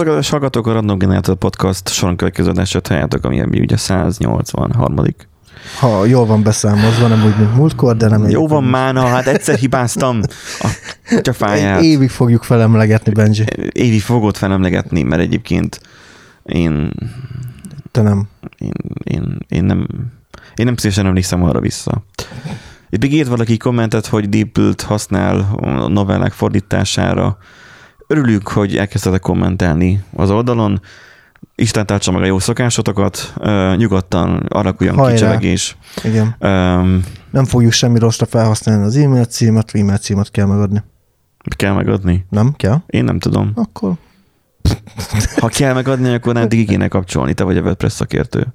Szervusztok, a hallgatók a Random Generator Podcast soron következő adását halljátok, ami ami ugye 183 Ha jól van beszámolva, nem úgy, mint múltkor, de nem Jó van már, na, hát egyszer hibáztam a fáját. Évig fogjuk felemlegetni, Benji. Évig fogod felemlegetni, mert egyébként én... Te nem. Én, én, én nem... Én nem szívesen emlékszem arra vissza. Itt még írt valaki kommentet, hogy DeepL-t használ a novellák fordítására. Örülünk, hogy elkezdtetek kommentelni az oldalon. Isten tartsa meg a jó szokásotokat, uh, nyugodtan alakuljon kicsevegés. Igen. Um, Nem fogjuk semmi rosszra felhasználni az e-mail címet, e-mail címet kell megadni. kell megadni? Nem? Kell? Én nem tudom. Akkor Ha kell megadni, akkor nem ki kéne kapcsolni, te vagy a WordPress szakértő.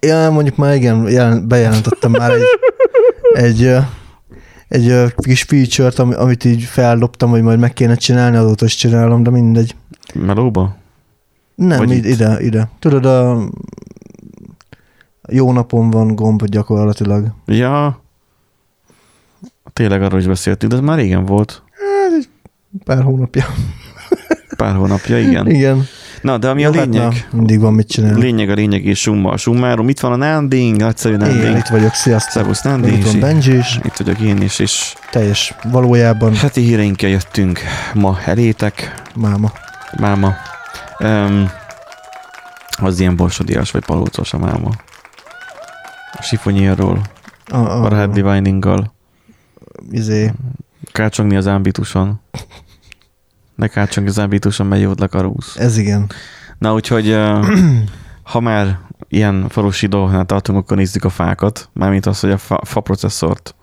Ja, mondjuk már igen, jelen, bejelentettem már egy, egy, egy kis feature-t, ami- amit így feldobtam, hogy majd meg kéne csinálni, azóta is csinálom, de mindegy. Melóba? Nem, Vagy ide, ide, ide. Tudod, a jó napon van gomb gyakorlatilag. Ja. Tényleg arról is beszéltünk, de ez már régen volt. Pár hónapja. Pár hónapja, igen. Igen. Na, de ami Jó, a hát lényeg, na, mindig van mit csinálni. lényeg a lényeg és summa a summáról. Itt van a Nanding, nagyszerű Én Nanding. itt vagyok, sziasztok. Szervusz Meg Nandi. Itt van Benji is, Itt vagyok én is, és teljes valójában heti híreinkkel jöttünk ma elétek, máma. máma. Um, az ilyen borsodias vagy palócos a máma. A sifonyérról, A, a a, red divininggal, izé, kácsogni az ámbituson. Ne kácsogni az ámbituson, mert jódlak a rúsz. ez igen. Na, úgyhogy ha már ilyen falusi dolgoknál tartunk, akkor nézzük a fákat, mármint az, hogy a fa, fa processzort.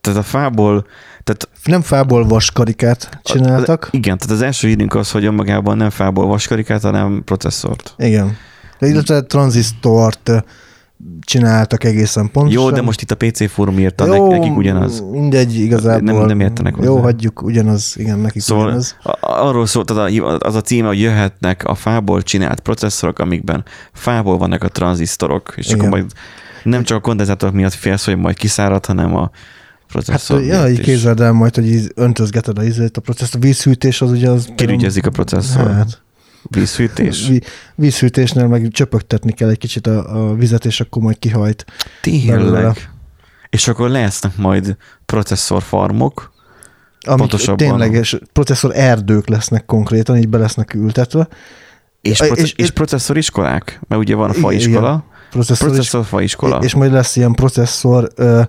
Tehát a fából, tehát Nem fából vaskarikát csináltak. igen, tehát az első hírünk az, hogy önmagában nem fából vaskarikát, hanem processzort. Igen. Illetve tranzisztort csináltak egészen pontosan. Jó, de most itt a PC fórum írta, Jó, Jó, nekik ugyanaz. Mindegy, igazából. Nem- nem értenek Jó, hozzá. hagyjuk, ugyanaz, igen, nekik Szóval ugyanaz. arról szólt az a, az a címe, hogy jöhetnek a fából csinált processzorok, amikben fából vannak a tranzisztorok, és Igen. akkor majd nem csak a kondenzátorok miatt félsz, hogy majd kiszárad, hanem a Hát, processzor ja, miatt így képzeld el majd, hogy öntözgeted a a processzor. A vízhűtés az ugye az... Kirügyezik a processzor. Hát, Vízfűtés. ví- vízhűtésnél meg csöpögtetni kell egy kicsit a, a vizet, és akkor majd kihajt. belőle. Tényleg. És akkor lesznek majd processzorfarmok, Amik Pontosabban- tényleges processzor erdők lesznek konkrétan, így be lesznek ültetve. és, És- proce- és, és- processzоriskolák, mert ugye van a Igen, faiskola, Processzor is, processzor faiskola. és majd lesz ilyen processzor ö,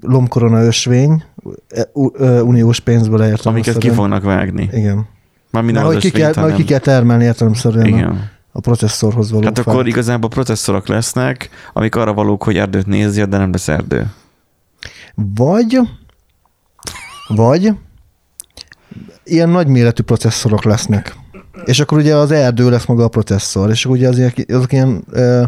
lomkorona ösvény, ö, ö, uniós pénzből értem. amiket ki fognak vágni. Igen. Már minden az hogy ki, kell, hogy ki hanem... kell termelni értelemszerűen Igen. a processzorhoz való Hát fát. akkor igazából processzorok lesznek, amik arra valók, hogy erdőt nézje, de nem lesz erdő. Vagy, vagy ilyen nagyméretű processzorok lesznek. És akkor ugye az erdő lesz maga a processzor, és akkor ugye az ilyen, azok ilyen ö,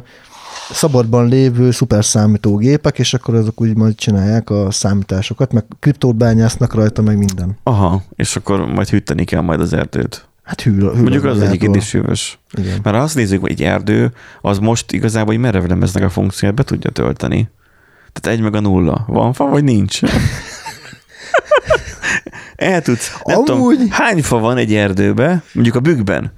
szabadban lévő szuperszámítógépek, és akkor azok úgy majd csinálják a számításokat, meg kriptót bányásznak rajta, meg minden. Aha, és akkor majd hűteni kell majd az erdőt. Hát hűl, hűl Mondjuk az erdő. egyébként is hűvös. Igen. Mert ha azt nézzük, hogy egy erdő, az most igazából egy merevlemeznek a funkcióját be tudja tölteni. Tehát egy meg a nulla. Van fa, vagy nincs? El tudsz. Nem tudom, Amúgy. hány fa van egy erdőbe, mondjuk a bükkben.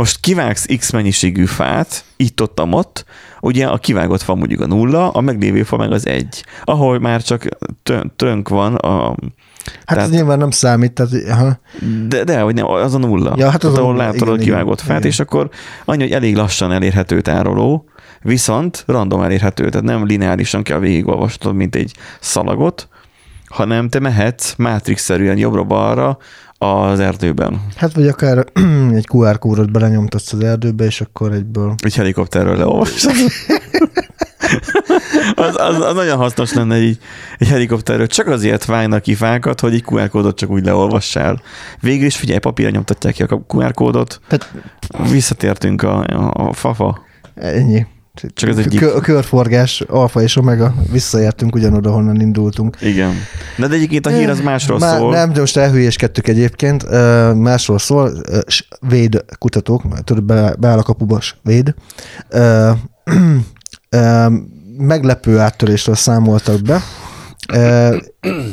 Most kivágsz x mennyiségű fát, itt ott, ott, ugye a kivágott fa mondjuk a nulla, a meglévő fa meg az egy. Ahol már csak tön- tönk van, a, Hát Tehát- ez nyilván nem számít, tehát aha. de, de hogy nem, az a nulla. Ja, hát az Tehát, ahol látod a kivágott fát, igen. és akkor annyi, hogy elég lassan elérhető tároló, viszont random elérhető, tehát nem lineárisan kell végigolvasnod, mint egy szalagot, hanem te mehetsz mátrix-szerűen jobbra-balra az erdőben. Hát vagy akár egy QR kódot belenyomtatsz az erdőbe, és akkor egyből Egy helikopterről leolvasod. az, az, az, nagyon hasznos lenne egy, egy helikopterről. Csak azért vágnak ki fákat, hogy egy QR kódot csak úgy leolvassál. Végül is figyelj, papírra nyomtatják ki a QR kódot. Tehát Visszatértünk a, a, a fafa. ennyi. Csak Kö- egyik- kö- körforgás, alfa és omega, visszaértünk ugyanoda, honnan indultunk. Igen. De, de egyébként a hír az másról Már szól. Nem, de most elhülyéskedtük egyébként. Ö, Másról szól. S- Véd kutatók, tudod, be- beáll a kapuba, véd. Meglepő áttörésről számoltak be.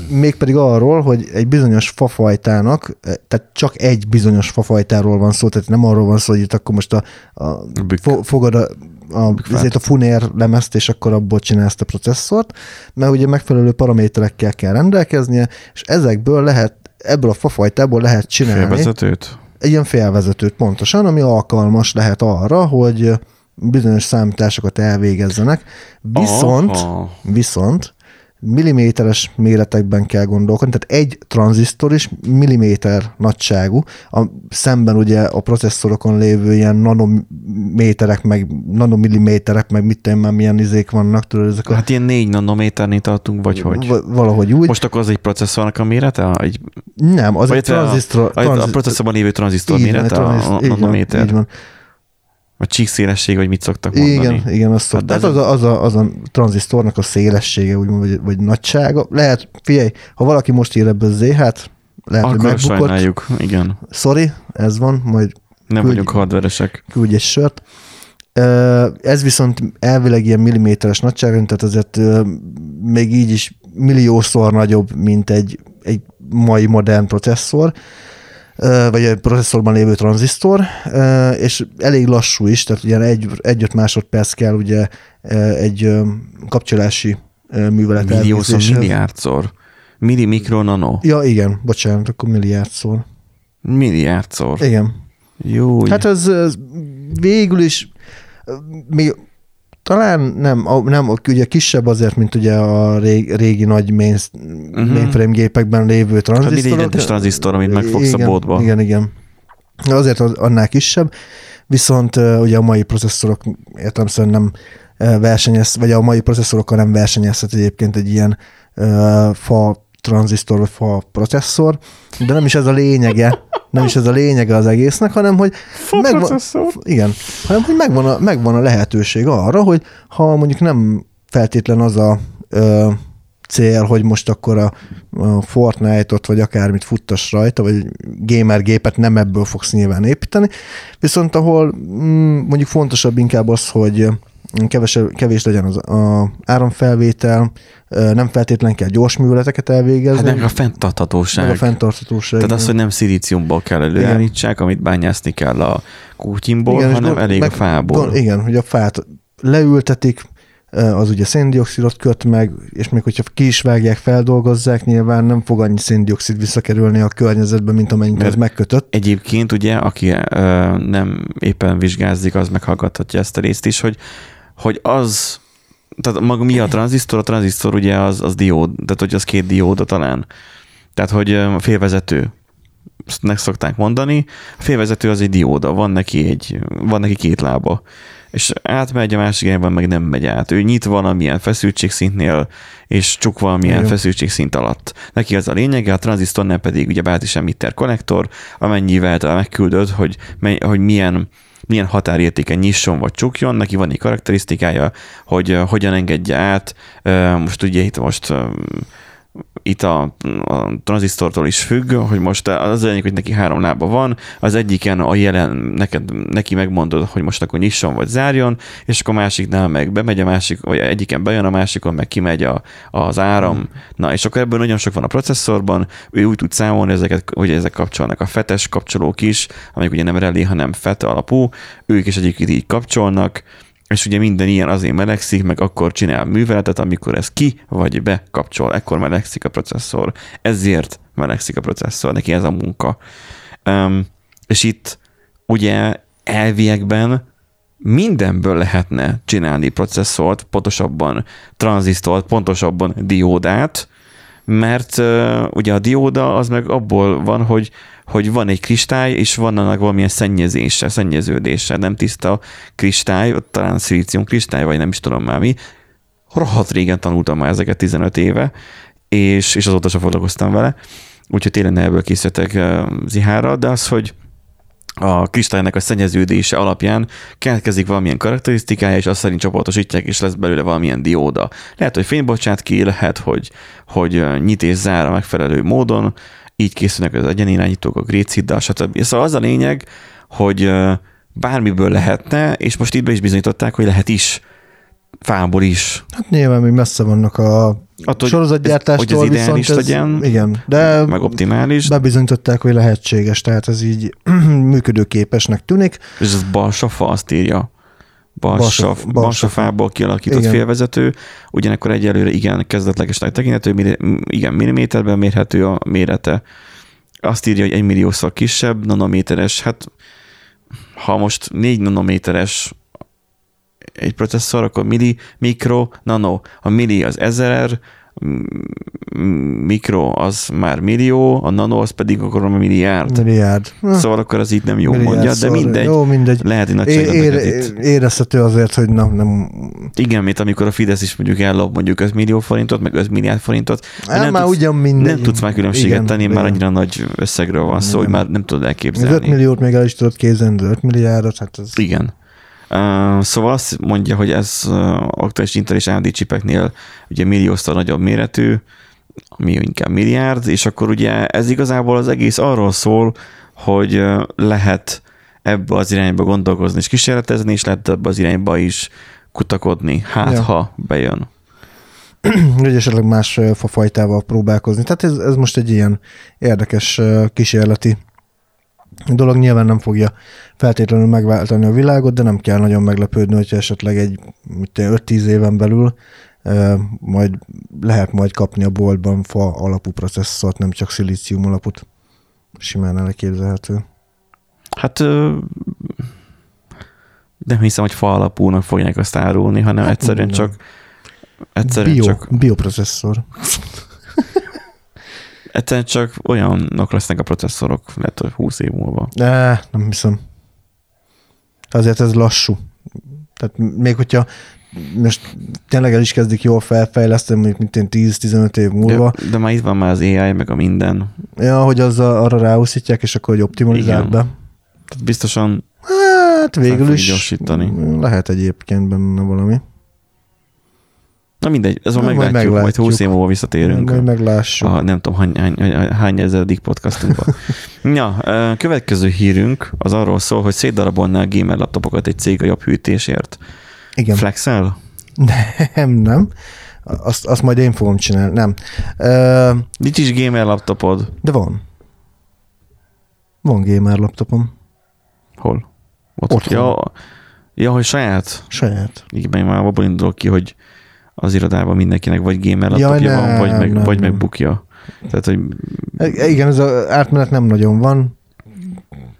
Mégpedig arról, hogy egy bizonyos fafajtának, tehát csak egy bizonyos fafajtáról van szó, tehát nem arról van szó, hogy itt akkor most a, a Bükk. fo, fogad a, a, ezért a funér lemezt, és akkor abból csinálsz a processzort, mert ugye megfelelő paraméterekkel kell rendelkeznie, és ezekből lehet, ebből a fafajtából lehet csinálni Félvezetőt? egy ilyen félvezetőt pontosan, ami alkalmas lehet arra, hogy bizonyos számításokat elvégezzenek, viszont, Aha. viszont milliméteres méretekben kell gondolkodni, tehát egy tranzisztor is milliméter nagyságú, a, szemben ugye a processzorokon lévő ilyen nanométerek, meg nanomilliméterek, meg mit tudom már milyen izék vannak, tudod, ezek a, Hát ilyen négy nanométernél tartunk, vagy hogy? valahogy úgy. Most akkor az egy processzornak a mérete? Egy, nem, az vagy egy tranzisztor. a, a, a processzorban lévő tranzisztor így van, mérete, a, tranzisztor- a így van, nanométer? Így van. Vagy csíkszélesség, vagy mit szoktak mondani? Igen, igen, azt Hát hát az, a, az, a, az a tranzisztornak a szélessége, úgymond, vagy, vagy nagysága. Lehet, figyelj, ha valaki most ír ebből Z-hát, lehet, hogy Akkor megbukott. sajnáljuk, igen. Sorry, ez van, majd Nem Küldj- vagyunk hardveresek. küldj egy sört. Ez viszont elvileg ilyen milliméteres nagyságrend, tehát azért még így is milliószor nagyobb, mint egy, egy mai modern processzor, vagy egy processzorban lévő tranzisztor, és elég lassú is, tehát ugye egy, egy-öt másodperc kell ugye egy kapcsolási művelet Milliószor, milliárdszor. Milli, mikro, nano. Ja, igen, bocsánat, akkor milliárdszor. Milliárdszor. Igen. Jó. Hát ez, ez végül is még talán nem, a- nem, ugye kisebb azért, mint ugye a régi, régi nagy main, uh-huh. mainframe gépekben lévő hát tranzisztorok. rendes tranzisztor, amit megfogsz a igen, bódba. Igen, igen. Azért az- annál kisebb, viszont ugye a mai processzorok értelemszerűen nem versenyez, vagy a mai processzorokkal nem versenyezhet egyébként egy ilyen uh, fa tranzisztor fa processzor, de nem is ez a lényege, nem is ez a lényege az egésznek, hanem hogy megvan, igen, hanem hogy megvan a, megvan a lehetőség arra, hogy ha mondjuk nem feltétlen az a ö, cél, hogy most akkor a, a Fortnite-ot, vagy akármit futtass rajta, vagy gamer gépet nem ebből fogsz nyilván építeni, viszont ahol mm, mondjuk fontosabb inkább az, hogy kevés, kevés legyen az a áramfelvétel, nem feltétlen kell gyors műveleteket elvégezni, Hát meg a fenntarthatóság. meg a fenntarthatóság. Tehát az, igen. hogy nem szilíciumból kell előállítsák, amit bányászni kell a kutyimból, Igen, hanem gond- elég meg a fából. gond- Igen, hogy a fát leültetik, az ugye széndiokszidot köt meg, és még hogyha ki is vágják, feldolgozzák, nyilván nem fog annyi széndiokszid visszakerülni a környezetbe, mint amennyit ez megkötött. Egyébként ugye, aki ö, nem éppen vizsgázik, az meghallgathatja ezt a részt is, hogy, hogy az, tehát maga mi a tranzisztor? A tranzisztor ugye az, az diód, tehát hogy az két dióda talán. Tehát, hogy félvezető, meg szokták mondani, a félvezető az egy dióda, van neki, egy, van neki két lába, és átmegy a másik irányban, meg nem megy át. Ő nyit valamilyen feszültségszintnél, és csuk valamilyen Igen. feszültségszint alatt. Neki az a lényege, a tranzisztornál pedig ugye bát is emitter konnektor, amennyivel te megküldöd, hogy, hogy milyen milyen határértéken nyisson vagy csukjon, neki van egy karakterisztikája, hogy hogyan engedje át. Most ugye itt most itt a, a tranzisztortól is függ, hogy most az lényeg, hogy neki három lába van, az egyiken a jelen, neked, neki megmondod, hogy most akkor nyisson vagy zárjon, és akkor a másiknál meg bemegy a másik, vagy egyiken bejön a másikon, meg kimegy a, az áram. Na, és akkor ebből nagyon sok van a processzorban, ő úgy tud számolni ezeket, hogy ezek kapcsolnak a fetes kapcsolók is, amik ugye nem relé, hanem FET alapú, ők is egyébként így kapcsolnak, és ugye minden ilyen azért melegszik, meg akkor csinál műveletet, amikor ez ki vagy bekapcsol, ekkor melegszik a processzor. Ezért melegszik a processzor, neki ez a munka. Um, és itt ugye elviekben mindenből lehetne csinálni processzort, pontosabban tranzisztort, pontosabban diódát, mert uh, ugye a dióda az meg abból van, hogy, hogy van egy kristály, és van annak valamilyen szennyezése, szennyeződése, nem tiszta kristály, talán szilícium kristály, vagy nem is tudom már mi. Rohadt régen tanultam már ezeket 15 éve, és, és azóta sem foglalkoztam vele, úgyhogy tényleg ebből készítettek uh, zihára, de az, hogy a kristálynak a szennyeződése alapján keletkezik valamilyen karakterisztikája, és azt szerint csoportosítják, és lesz belőle valamilyen dióda. Lehet, hogy fénybocsát ki, lehet, hogy, hogy nyit és zár a megfelelő módon, így készülnek az egyenirányítók, a gréciddal, stb. Szóval az a lényeg, hogy bármiből lehetne, és most itt be is bizonyították, hogy lehet is, fából is. Hát nyilván még messze vannak a Attól, sorozatgyártástól hogy ez ideális viszont ez, legyen, igen, de meg optimális, bebizonyították, hogy lehetséges, tehát ez így működőképesnek tűnik. és ez balsafa azt írja. Balsa- Balsa, balsafa. balsafából kialakított Igen. félvezető, ugyanakkor egyelőre igen kezdetlegesnek tekinthető, igen milliméterben mérhető a mérete. Azt írja, hogy egy milliószor kisebb, nanométeres, hát ha most 4 nanométeres egy processzor, akkor milli, mikro, nano. A milli az ezer, mikro az már millió, a nano az pedig akkor a milliárd. Milliárd. Szóval akkor az így nem jó mondja, de Milliárdszor. mindegy. Jó, mindegy. Lehet, hogy É, nagyságrendeket ér, érezhető azért, hogy nem, nem Igen, mint amikor a Fidesz is mondjuk ellop mondjuk 5 millió forintot, meg 5 milliárd forintot. de Hát már tudsz, ugyan mindegy. nem tudsz már különbséget Igen, tenni, már annyira nagy összegről van szó, hogy Igen. már nem tudod Az elképzelni. 5 milliót még el is tudod képzelni, de 5 milliárdot, hát ez... Igen. Uh, szóval azt mondja, hogy ez uh, aktuális Intel és AMD csipeknél ugye milliószor nagyobb méretű, ami inkább milliárd, és akkor ugye ez igazából az egész arról szól, hogy uh, lehet ebbe az irányba gondolkozni és kísérletezni, és lehet ebbe az irányba is kutakodni, hát Ja. ha bejön. vagy esetleg más fafajtával próbálkozni. Tehát ez, ez most egy ilyen érdekes ö, dolog. Nyilván nem fogja feltétlenül megváltani a világot, de nem kell nagyon meglepődni, hogyha esetleg egy mit tudom, 5-10 éven belül majd lehet majd kapni a boltban fa alapú processzort, nem csak szilícium alapút. Simán elképzelhető. Hát nem hiszem, hogy fa alapúnak fogják azt árulni, hanem Hát egyszerűen nem. csak egyszerűen Bio, csak bioprocesszor. Egyszerűen csak olyanok lesznek a processzorok, lehet, hogy 20 év múlva. Ne, nem hiszem. Azért ez lassú. Tehát még hogyha most tényleg el is kezdik jól felfejleszteni, mondjuk mint én 10-15 év múlva, De, de már itt van már az AI, meg a minden. ja, hogy az arra ráúszítják, és akkor hogy optimalizál Igen. be. Tehát biztosan Hát végül is gyorsítani. lehet egyébként benne valami. Na mindegy, ez Na, majd majd meglátjuk, majd meglátjuk. 20 év múlva visszatérünk. Majd meglássuk. A, nem tudom, hány, hány, hány, hány ezeredik podcastunkban. ja, következő hírünk az arról szól, hogy szétdarabolná a gamer laptopokat egy cég a jobb hűtésért. Igen. Flexel? Nem, nem. Azt, azt majd én fogom csinálni. Nem. Ö, Nincs is gamer laptopod. de van. Van gamer laptopom. Hol? Ott. Otthon. Ja, ja, hogy saját? Saját. Igen, már abból indulok ki, hogy az irodában mindenkinek vagy gamer laptopja van, vagy, meg, nem, vagy nem. megbukja. Tehát, hogy E- Igen, ez az átmenet nem nagyon van.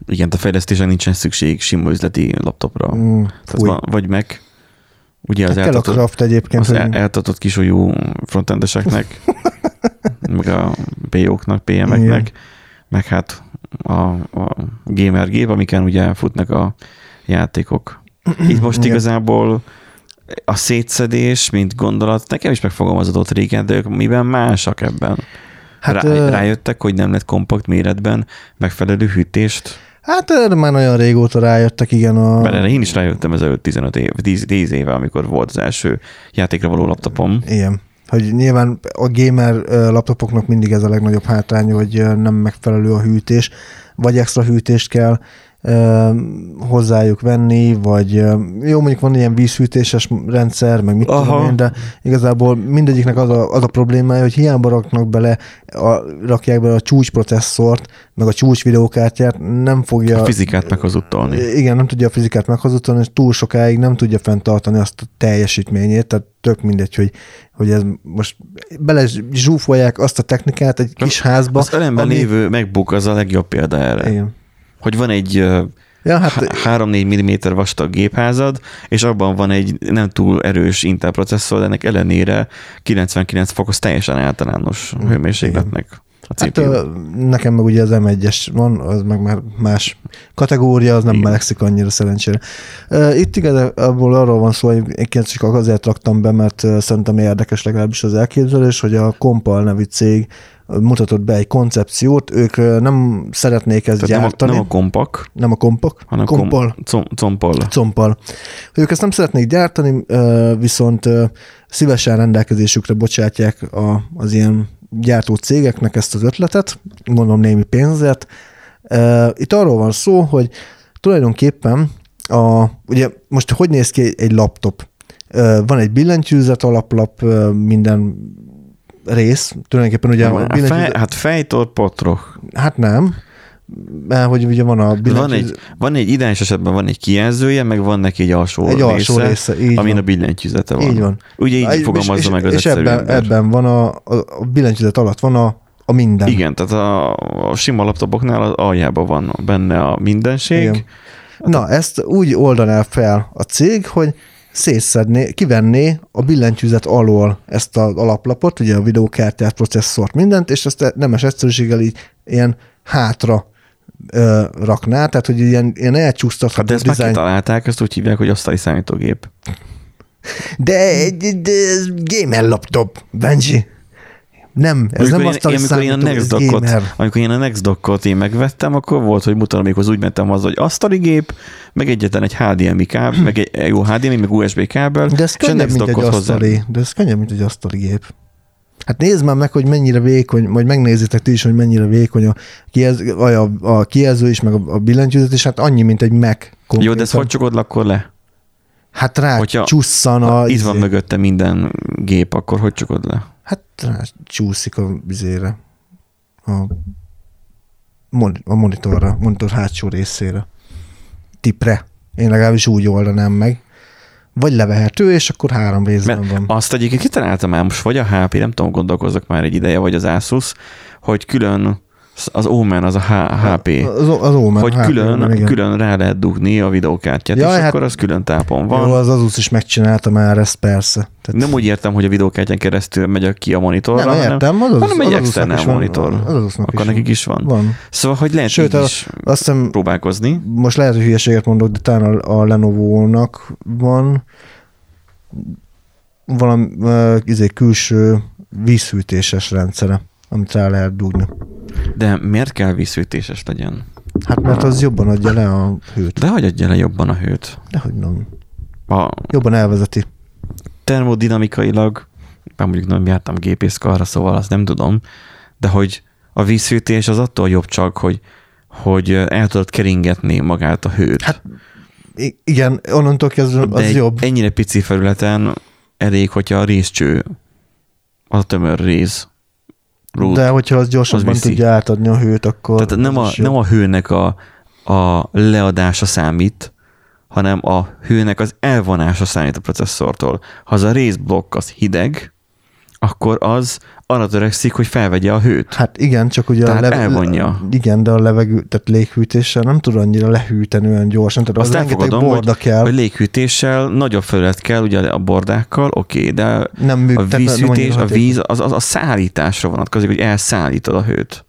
igen, a fejlesztésen nincsen szükség sima üzleti laptopra. Mm, Tehát van, vagy meg ugye az Hát kell a eltartott, craft egyébként, az hogy el- eltartott kisúlyú frontendeseknek, meg a PO-knak, PM-eknek, Igen. meg hát a, a gamer gép, amiken ugye futnak a játékok. Itt most Igen. igazából a szétszedés, mint gondolat, nekem is megfogalmazódott régen, de ők miben másak ebben? Hát, Rá, rájöttek, hogy nem lett kompakt méretben megfelelő hűtést? Hát erre már nagyon régóta rájöttek, igen. A... Bár erre én is rájöttem ezelőtt 15 év, 10, 10 éve, amikor volt az első játékra való laptopom. Igen. Hogy nyilván a gamer laptopoknak mindig ez a legnagyobb hátránya, hogy nem megfelelő a hűtés, vagy extra hűtést kell hozzájuk venni, vagy jó, mondjuk van ilyen vízhűtéses rendszer, meg mit Aha. tudom én, de igazából mindegyiknek az a, az a problémája, hogy hiába raknak bele, a, rakják bele a csúcsprocesszort, meg a csúcs videókártyát, nem fogja... A fizikát meghazudtolni. Igen, nem tudja a fizikát meghazudtolni, és túl sokáig nem tudja fenntartani azt a teljesítményét, tehát tök mindegy, hogy, hogy ez most bele zsúfolják azt a technikát egy kis házba. Az elemben lévő MacBook az a legjobb példa erre. Igen. Hogy van egy Ja, hát há- 3-4 mm vastag gépházad, és abban van egy nem túl erős Intel processzor, de ennek ellenére 99 fokos teljesen általános hőmérsékletnek a Hát nekem meg ugye az M1-es van, az meg már más kategória, az nem Igen. melegszik annyira szerencsére. Itt igazából arról van szó, hogy én csak azért raktam be, mert szerintem érdekes legalábbis az elképzelés, hogy a Compal nevű cég mutatott be egy koncepciót, ők nem szeretnék ezt Tehát nem a, gyártani. nem a kompak, nem a kompak, hanem kompal, Kom, com, compal. compal. Ők ezt nem szeretnék gyártani, viszont szívesen rendelkezésükre bocsátják a, az ilyen gyártó cégeknek ezt az ötletet, gondolom némi pénzért. Itt arról van szó, hogy tulajdonképpen a, ugye most hogy néz ki egy laptop? Van egy billentyűzet alaplap, minden rész, tulajdonképpen ugye a billentyűzet, fej, hát fejtől potroh. hát nem, mert hogy ugye van a Van billentyűzet, egy, van egy ideális esetben van egy kijelzője, meg van neki egy alsó, egy alsó része, része, így amin van. a billentyűzete van. Így van. Ugye így És- fogalmazza és, meg az és ebben, ember. ebben van a, a, a billentyűzet alatt van a, a minden. Igen, tehát a, a sima laptopoknál az aljában van benne a mindenség. Igen. Na, ezt úgy oldaná fel a cég, hogy szétszedné, kivenné a billentyűzet alól ezt az alaplapot, ugye a videókártyát, processzort, mindent, és ezt nemes egyszerűséggel így ilyen hátra ö, rakná, tehát hogy ilyen, ilyen Hát elcsúsztatható de ezt már dizájn. kitalálták, ezt úgy hívják, hogy asztali számítógép. De, de, de ez gamer laptop, Benji. Nem, ez Amikor nem én- asztali én, amikor én a Nextdockot, gamer. amikor én a Nextdockot én megvettem, akkor volt, hogy mutatom, amikor úgy mentem az, hogy asztali gép, meg egyetlen egy HDMI kábel, meg egy jó HDMI, meg USB kábel, De ez és a mint egy hozzá. asztali, de ez könnyebb, mint egy asztali gép. Hát nézd már meg, hogy mennyire vékony, majd megnézitek ti is, hogy mennyire vékony a, kijelző, vagy a, a kijelző is, meg a, a billentyűzet is, hát annyi, mint egy Mac. Jó, konkrétan. de ezt hogy csukod akkor le? Hát rá Hogyha- csusszan a... Ha itt van mögötte minden gép, akkor hogy csukod le? Hát csúszik a vizére. A, a monitorra, monitor hátsó részére. Tipre. Én legalábbis úgy oldanám meg. Vagy levehető, és akkor három részben Mert van. azt egyébként kitaláltam már most, vagy a HP, nem tudom, gondolkozok már egy ideje, vagy az Asus, hogy külön az Omen, az a H- HP, Az, az Omen, hogy HP, külön, igen. külön rá lehet dugni a videókártyát, Jaj, és hát- akkor az külön tápon van. Jó, az Asus is megcsinálta már ezt, persze. Tehát Nem úgy értem, hogy a videókártyán keresztül megy ki a monitorra, nem, hanem, értem, az, az, hanem egy az is van- monitor. Az akkor is nekik is van. Van. Szóval, hogy lehet Sőt, így a- is Azt hiszem, próbálkozni. most lehet, hogy hülyeséget mondok, de talán a, a Lenovo-nak van valami uh, izé, külső vízhűtéses rendszere, amit rá lehet dugni. De miért kell vízhűtéses legyen? Hát mert az jobban adja le a hőt. De hogy adja le jobban a hőt? Dehogy nem. A Jobban elvezeti. termodinamikailag, már mondjuk nem jártam gépészkarra, szóval azt nem tudom, de hogy a vízhűtés az attól jobb csak, hogy, hogy el tudod keringetni magát a hőt. Hát igen, onnantól kezdve de az egy jobb. ennyire pici felületen elég, hogyha a részcső, az a tömör rész rút. De hogyha az gyorsabban viszi. tudja átadni a hőt, akkor Tehát nem az a, nem a hőnek a, a leadása számít, hanem a hőnek az elvonása számít a processzortól. Ha az a részblokk az hideg, akkor az arra törekszik, hogy felvegye a hőt. Hát igen, csak ugye Tehát a levegő, elvonja. Igen, de a levegő, tehát léghűtéssel nem tud annyira lehűteni olyan gyorsan, tehát Azt az rengeteg borda kell. Hogy léghűtéssel nagyobb felület kell ugye a bordákkal, oké, okay, de nem műk, a nem vízhűtés, a víz, az, az a szállításra vonatkozik, hogy elszállítod a hőt.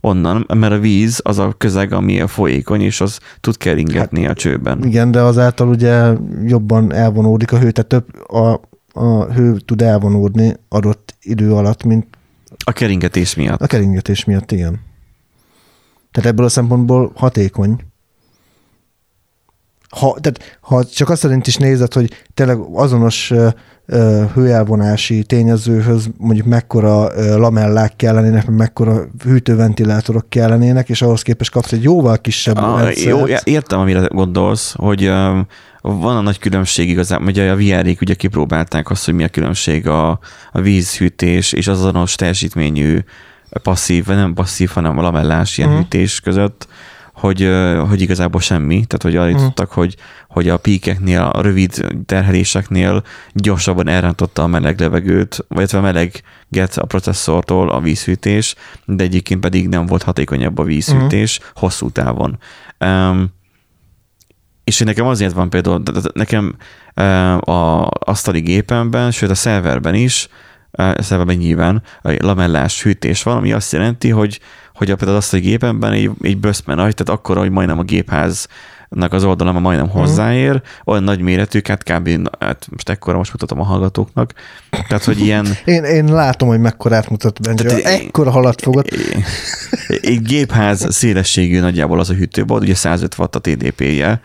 Onnan, mert a víz az a közeg, ami a folyékony, és az tud keringetni a csőben. Igen, de azáltal ugye jobban elvonódik a hő, tehát több a, a hő tud elvonódni adott idő alatt, mint A keringetés miatt. a keringetés miatt, igen. Tehát ebből a szempontból hatékony. Ha, tehát, ha csak azt szerint is nézed, hogy tényleg azonos ö, ö, hőelvonási tényezőhöz mondjuk mekkora ö, lamellák kellenének, mekkora hűtőventilátorok kellenének, és ahhoz képest kapsz egy jóval kisebb Ah, rendszert. jó, értem, amire gondolsz, hogy van a nagy különbség igazából, ugye a vr ugye kipróbálták azt, hogy mi a különbség a, a vízhűtés és az azonos teljesítményű passzív, vagy nem passzív, hanem a lamellás ilyen Mhm. hűtés között, hogy, hogy igazából semmi. Tehát, hogy arra Mhm. jutottak, hogy, hogy a píkeknél, a rövid terheléseknél gyorsabban elrántotta a meleg levegőt, vagy a meleget a processzortól a vízhűtés, de egyébként pedig nem volt hatékonyabb a vízhűtés hosszú távon. Um, és nekem azért van például, nekem a asztali gépemben, sőt a szerverben is, a szerverben nyilván a lamellás hűtés van, ami azt jelenti, hogy, hogy a például az asztali gépemben egy, egy böszme nagy, tehát akkor, hogy majdnem a gépház az oldalon majdnem hozzáér, olyan nagy méretű, hát kb. hát most ekkora most mutatom a hallgatóknak, tehát, hogy ilyen Én, én látom, hogy mekkorát mutat Benji. Én- Ekkora halat fogod. egy gépház szélességű nagyjából az a hűtőbord, ugye 105 watt a TDP-je.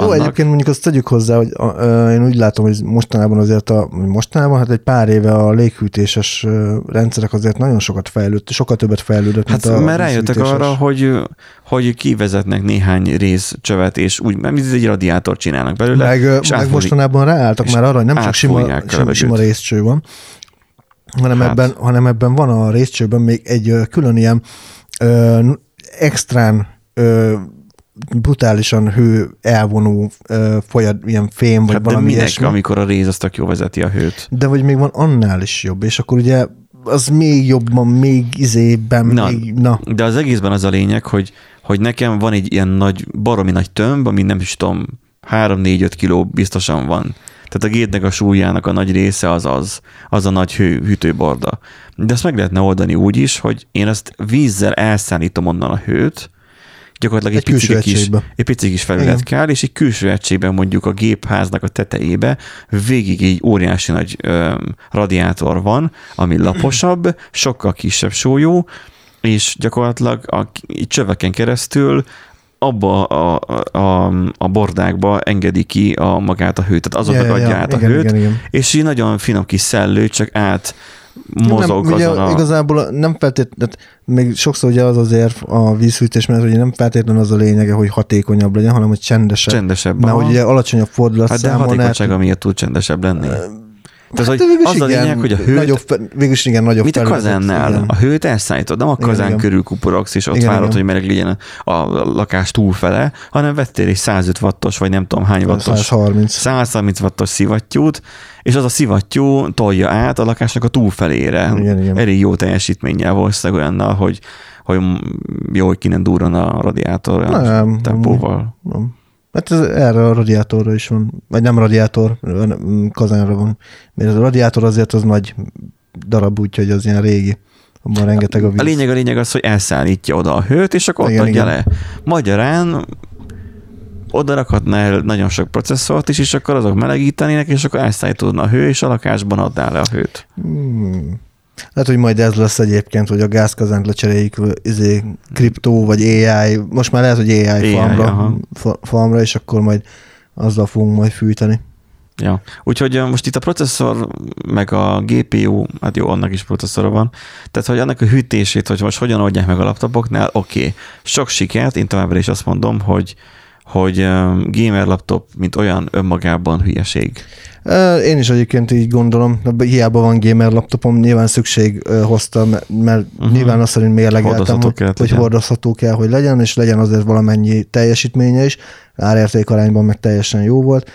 Jó, egyébként mondjuk azt tegyük hozzá, hogy a, én úgy látom, hogy mostanában azért a, mostanában, hát egy pár éve a léghűtéses rendszerek azért nagyon sokat fejlődött, sokkal többet fejlődött, Hát mint a mert rájöttek arra, hogy, hogy kivezetnek néhány részcsövet, és úgy, mert ez egy radiátort csinálnak belőle. Meg, és meg mostanában ráálltak már arra, hogy nem csak sima, sima, sima részcső van, hanem, Hát. ebben, hanem ebben van a részcsőben még egy külön ilyen ö, extrán ö, brutálisan hő elvonó ö, folyad, ilyen fém, vagy Hát de valami minek, ilyesmi. amikor a réz az tök jó vezeti a hőt? De vagy még van annál is jobb, és akkor ugye az még jobban, még izében, Na. még, na. De az egészben az a lényeg, hogy, hogy nekem van egy ilyen nagy, baromi nagy tömb, ami nem is tudom, 3-4-5 kiló biztosan van. Tehát a gétnek a súlyának a nagy része az az, az a nagy hő, hűtőborda. De ezt meg lehetne oldani úgy is, hogy én azt vízzel elszállítom onnan a hőt, gyakorlatilag egy, Egy pici kis, egy pici kis felület Igen. kell, és egy külső egységben mondjuk a gépháznak a tetejébe végig egy óriási nagy ö, radiátor van, ami laposabb, sokkal kisebb súlyú, és gyakorlatilag a így csöveken keresztül abba a, a, a bordákba engedi ki a magát a hőt, tehát azoknak ja, adja ja. át a Igen, hőt, igen, igen. és így nagyon finom kis szellő, csak át mozog nem, ugye azon a... Igazából nem feltétlenül, még sokszor ugye az azért a vízhűtés, mert ugye nem feltétlenül az a lényege, hogy hatékonyabb legyen, hanem hogy csendesebb. Csendesebb. Mert aha. ugye alacsonyabb Hát de hatékonysága miatt tud csendesebb lenni. Tehát, Hát hogy végülis az a igen, lényeg, hogy a hőt, Nagyobb, végülis igen, nagyobb mint a kazánnál, igen. a hőt elszállítod, nem a kazán igen. körül kuporogsz, és ott Igen, várod, igen. hogy meleg legyen a lakás túlfele, hanem vettél egy 105 wattos, vagy nem tudom hány wattos 130. 130 wattos szivattyút, és az a szivattyú tolja át a lakásnak a túlfelére. Igen, igen. Elég jó teljesítménnyel valószínűleg olyannal, hogy, hogy jó, hogy kinnen durran a radiátor Nem, tempóval. Nem. Hát ez erre a radiátorra is van, vagy nem radiátor, hanem kazánra van. Mert a radiátor azért az nagy darab, úgyhogy az ilyen régi. Abban rengeteg a víz. A lényeg a lényeg az, hogy elszállítja oda a hőt, és akkor ott Igen, adja igen. le. Magyarán oda rakhatná el nagyon sok processzort is, és akkor azok melegítenének, és akkor elszállítódna a hő, és a lakásban adná le a hőt. Hmm. Lehet, hogy majd ez lesz egyébként, hogy a gázkazánt lecseréljük izé, kriptó vagy AI, most már lehet, hogy AI, AI, farmra, aha. farmra, és akkor majd azzal fogunk majd fűteni. Ja. Úgyhogy most itt a processzor, meg a GPU, hát jó, annak is processzora van, tehát hogy annak a hűtését, hogy most hogyan oldják meg a laptopoknál, oké. Okay. Sok sikert, én továbbra is azt mondom, hogy hogy gamer laptop, mint olyan önmagában hülyeség. Én is egyébként így gondolom, hiába van gamer laptopom, nyilván szükség hozta, mert, uh-huh. nyilván azt szerint mérlegeltem, hogy, kellett hogy hordozható kell, hogy legyen, és legyen azért valamennyi teljesítménye is, árérték arányban meg teljesen jó volt,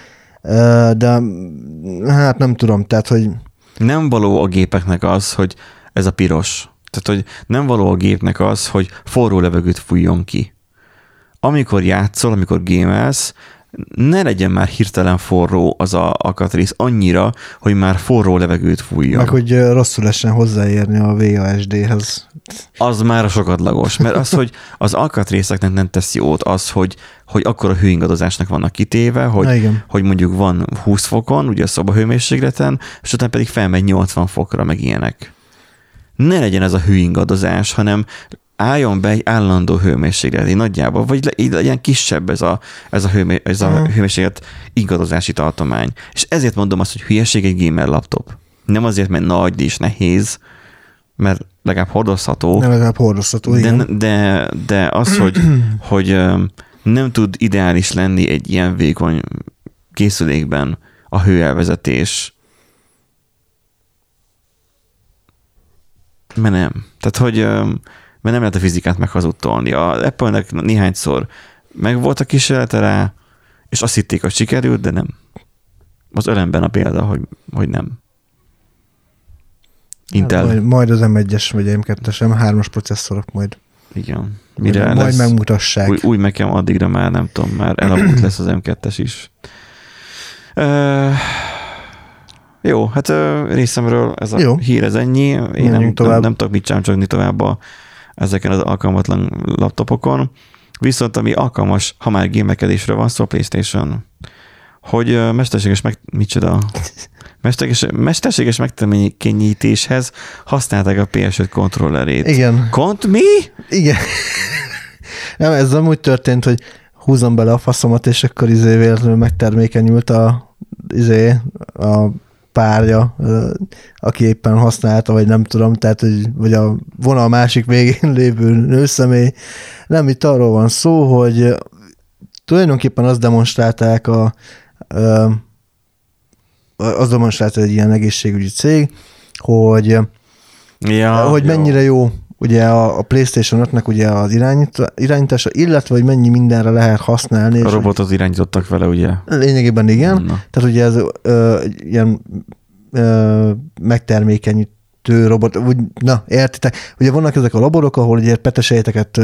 de mm, hát nem tudom, tehát, hogy nem való a gépeknek az, hogy ez a piros. Tehát, hogy nem való a gépnek az, hogy forró levegőt fújjon ki. Amikor játszol, amikor gamelsz, ne legyen már hirtelen forró az a alkatrész annyira, hogy már forró levegőt fújjon. meg hogy rosszul essen hozzáérni a VASD-hez. Az már sokatlagos, mert az, hogy az alkatrészeknek nem tesz jót, az, hogy, hogy akkor a hőingadozásnak vannak kitéve, hogy, Na igen. hogy mondjuk van 20 fokon, ugye a szobahőmérsékleten, és utána pedig felmegy 80 fokra, meg ilyenek. Ne legyen ez a hőingadozás, hanem álljon be egy állandó hőmérséklet, nagyjából, vagy így legyen kisebb ez a, ez a, hőmé, ez a Mhm. hőmérséklet ingadozási tartomány. És ezért mondom azt, hogy hülyeség egy gamer laptop. Nem azért, mert nagy és nehéz, mert legalább hordozható, Nem legalább hordozható, de, igen. de, de az, hogy, hogy nem tud ideális lenni egy ilyen vékony készülékben a hőelvezetés, mert nem. Tehát, hogy mert nem lehet a fizikát meghazudtolni. A Apple-nek néhányszor meg volt a kísérlete rá, és azt hitték, hogy sikerült, de nem. Az ölemben a példa, hogy, hogy nem. Intel, Majd, majd az M1-es vagy M2-es, M3-as processzorok majd, igen. Mire majd lesz, megmutassák. új, új nekem addigra már nem tudom, már elavult lesz az M2-es is. Ö, jó, hát ö, részemről ez a Jó. hír ez ennyi. Én nem, Menjünk nem, tovább. nem tudok mit csámcsogni tovább a, ezeken az alkalmatlan laptopokon. Viszont ami alkalmas, ha már gémekedésről van szó, PlayStation, hogy mesterséges meg... Micsoda? Mesterséges, mesterséges megtermékenyítéshez használták a PS5 kontrollerét. Igen, Kont mi? igen. Nem, ez amúgy történt, hogy húzom bele a faszomat, és akkor izé véletlenül megtermékenyült a, izé, a párja, aki éppen használta, vagy nem tudom, tehát, hogy, vagy a vonal másik végén lévő nőszemély. Nem, itt arról van szó, hogy tulajdonképpen azt demonstrálták a, az demonstrálta egy ilyen egészségügyi cég, hogy, Ja, hogy mennyire jó ugye a, a PlayStation 5-nek ugye az irányít, irányítása, illetve hogy mennyi mindenre lehet használni. A robotot irányítottak vele, ugye? Lényegében igen. Na. Tehát ugye ez ö, ilyen ö, megtermékenyítő robot, úgy, na értitek, ugye vannak ezek a laborok, ahol ugye petesejteket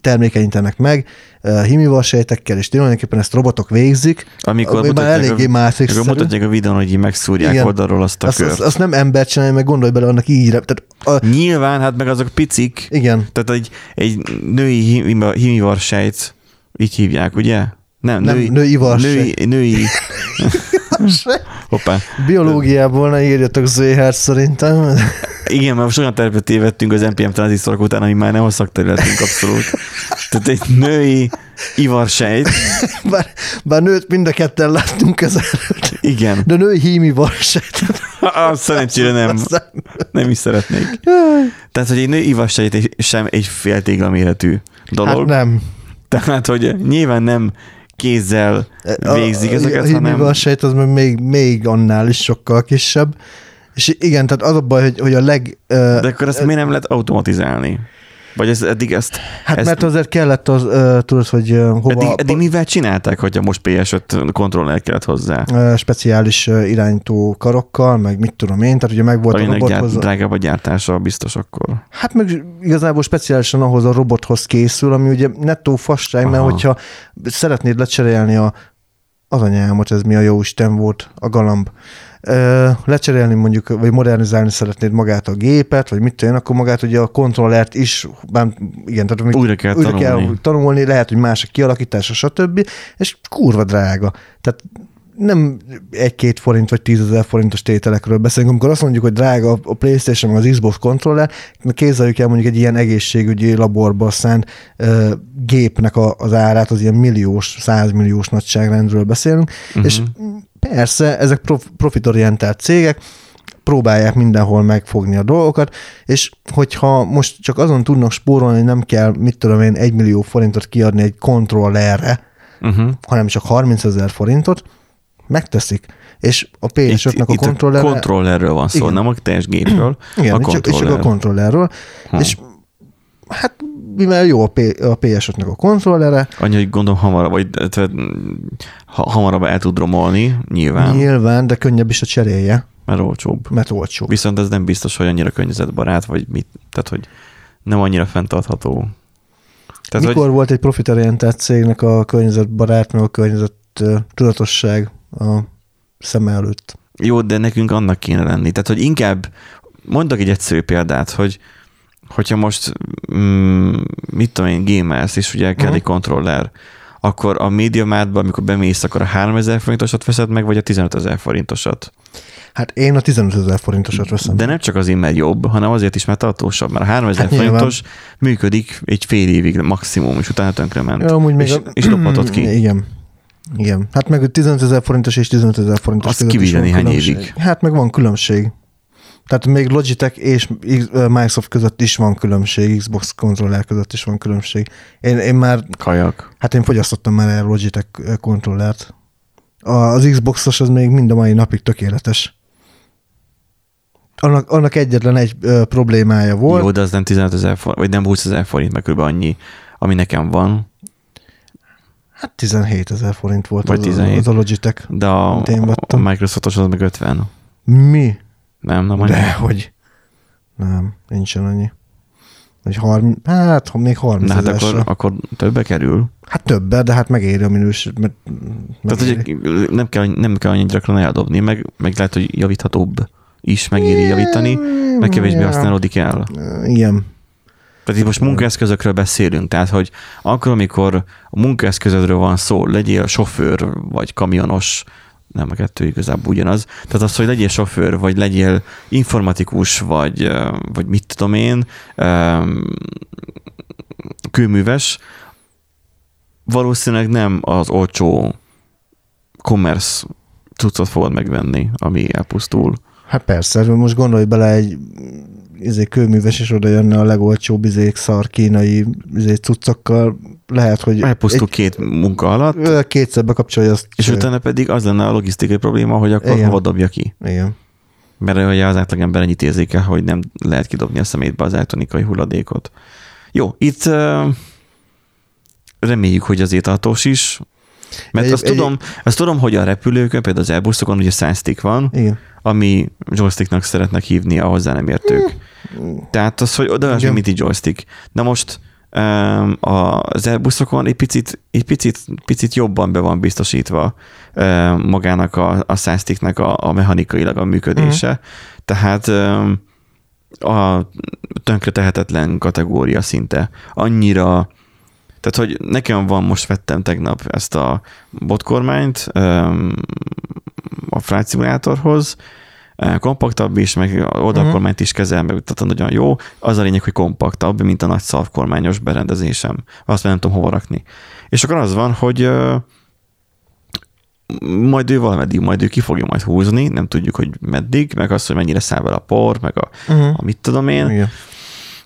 termékenyítenek meg, ö, himival sejtekkel, és tulajdonképpen ezt robotok végzik. Amikor Már eléggé a, matrix amikor mutatják a videón, hogy így megszúrják Igen. oldalról azt a azt, kört. azt, azt, nem ember csinálja, meg gondolj bele, annak így, tehát a, Nyilván, hát meg azok picik, igen, tehát egy, egy női himi- himivarsejt, így hívják, ugye? Nem, Nem, női, női. Női, női, hoppá. biológiából ne írjatok zéhert szerintem. Igen, mert most olyan terepet tévedtünk az NPM tranzisztorok után, ami már nem a szakterületünk abszolút. Tehát egy női ivarsejt, Bár, bár nőt mind a ketten láttunk közelről. igen. De női hími varsejt. Ah, szerencsére nem, nem is szeretnék. Tehát, hogy egy női ivarsejt sem egy féltégla méretű dolog. Hát nem. Tehát, hogy nyilván nem kézzel végzik ezeket, a, a hanem... hími sejt az még, még annál is sokkal kisebb. És igen, tehát az a baj, hogy, hogy a leg... De akkor ezt miért nem lehet automatizálni? Vagy ez, eddig ezt... hát ezt, mert azért kellett az, uh, tudod, hogy uh, hova... eddig, eddig mivel csinálták, hogyha most PS5 kontroller kellett hozzá? ö, speciális ö, irányító karokkal, meg mit tudom én, tehát ugye meg volt a Aminek gyár, robothoz. drágább a gyártása biztos akkor. Hát meg igazából speciálisan ahhoz a robothoz készül, ami ugye nettó fasság, mert Aha. hogyha szeretnéd lecserélni a az anyámot, ez mi a jó Isten volt, a galamb. Lecserélni mondjuk, vagy modernizálni szeretnéd magát a gépet, vagy mit tudom akkor magát ugye a kontrollert is, bár, igen, tehát amit Újra kell újra tanulni. kell tanulni, lehet, hogy más a kialakítása, stb. És kurva drága. Tehát nem egy-két forint vagy tízezer forintos tételekről beszélünk, amikor azt mondjuk, hogy drága a PlayStation, meg az Xbox kontroller, képzeljük el mondjuk egy ilyen egészségügyi laborba szánt ö, gépnek a, az árát, az ilyen milliós, százmilliós nagyságrendről beszélünk, uh-huh. és persze ezek prof, profitorientált cégek, próbálják mindenhol megfogni a dolgokat, és hogyha most csak azon tudnak spórolni, hogy nem kell, mit tudom én, egy millió forintot kiadni egy kontrollerre, Uh-huh. hanem csak 30 ezer forintot, megteszik. És a PS5-nek a kontrollerre... a kontrollerről van szó, Igen. nem a teljes gépről. igen, a csak, és csak a kontroller. kontrollerről. Hm. És hát mivel jó a, P, a PS5-nek a kontrollere, Annyi, hogy gondolom hamarabb, vagy tehát, ha, hamarabb el tud romolni, nyilván, nyilván, de könnyebb is a cserélje, mert olcsóbb. mert olcsó. Viszont ez nem biztos, hogy annyira környezetbarát, vagy mit, tehát hogy nem annyira fenntartható. Tehát, Mikor hogy volt egy profitorientált cégnek a környezetbarát, meg a környezet tudatosság a szeme előtt? jó, de nekünk annak kéne lenni. Tehát, hogy inkább mondok egy egyszerű példát, hogy hogyha most, mm, mit tudom én, gamers, és ugye kell Mhm. egy kontroller, akkor a médiamártban, amikor bemész, akkor a 3000 forintosat veszed meg, vagy a 15 ezer forintosat. Hát én a 15 ezer forintosat veszem. De nem csak azért, mert jobb, hanem azért is, mert tartósabb, mert a 3000 Hát nyilván. forintos működik egy fél évig maximum, és utána tönkrement. Ja, amúgy még és, a- és ki. Igen. Igen. Hát meg a 15 ezer forintos és 15 ezer forintos Azt van néhány különbség. évig. Hát meg van különbség. Tehát még Logitech és Microsoft között is van különbség, Xbox kontroller között is van különbség. Én, én már, Kajak. hát én fogyasztottam már el Logitech kontrollert. Az Xboxos az még mind a mai napig tökéletes. Annak, annak egyetlen egy ö, problémája volt. Jó, de az nem 15 ezer forint, vagy nem 20 ezer forint, meg kb. annyi, ami nekem van, Hát 17 ezer forint volt Vagy az, 17. az a Logitech. de a, én a vettem. Microsoftos az meg 50. Mi? Nem, nem annyi. Dehogy. Nem, nincsen annyi. Vagy 30, hát ha még 30 Na hát akkor, akkor többe kerül. Hát többet, de hát megéri a minőség. Mert Tehát, megéri. hogy nem kell, nem kell annyit gyakran eldobni, meg, meg lehet, hogy javíthatóbb is megéri javítani, meg kevésbé Ja. használódik el. Igen. Tehát itt most munkaeszközökről beszélünk, tehát hogy akkor, amikor a munkaeszközödről van szó, legyél sofőr, vagy kamionos, nem a kettő igazából ugyanaz, tehát az, hogy legyél sofőr, vagy legyél informatikus, vagy, vagy mit tudom én, kőműves, valószínűleg nem az olcsó commerce cuccot fogod megvenni, ami elpusztul. Hát persze, most gondolj bele egy izé, kőműves, és oda jönne a legolcsóbb izék szar kínai izé, cuccokkal, lehet, hogy Elpusztul két munka alatt, egy, kétszer bekapcsolja azt. És utána pedig az lenne a logisztikai probléma, hogy akkor Igen. hova dobja ki. Igen. Mert ugye az átlagember ennyit érzékel, hogy nem lehet kidobni a szemétbe az elektronikai hulladékot. Jó, itt uh, reméljük, hogy azért tartós is, mert Egy- azt, egy- tudom, azt tudom, hogy a repülőkön, például az Airbusokon ugye szájsztik van, Igen. ami joysticknak szeretnek hívni a hozzá nem értők. Tehát az, hogy oda az, egy joystick. Na most az Airbusokon egy picit, egy picit, picit jobban be van biztosítva magának a, a szájsztiknek a, a mechanikailag a működése. Tehát um, a tönkretehetetlen kategória szinte. Annyira tehát, hogy nekem van, most vettem tegnap ezt a botkormányt a Flight Simulatorhoz, kompaktabb is, meg oldalkormányt is kezel, meg tehát nagyon jó. Az a lényeg, hogy kompaktabb, mint a nagy szarvkormányos berendezésem. Azt már nem tudom hova rakni. És akkor az van, hogy majd ő valameddig, majd ő ki fogja majd húzni, nem tudjuk, hogy meddig, meg az, hogy mennyire száll vele a por, meg a, Uh-huh. a mit tudom én. Igen.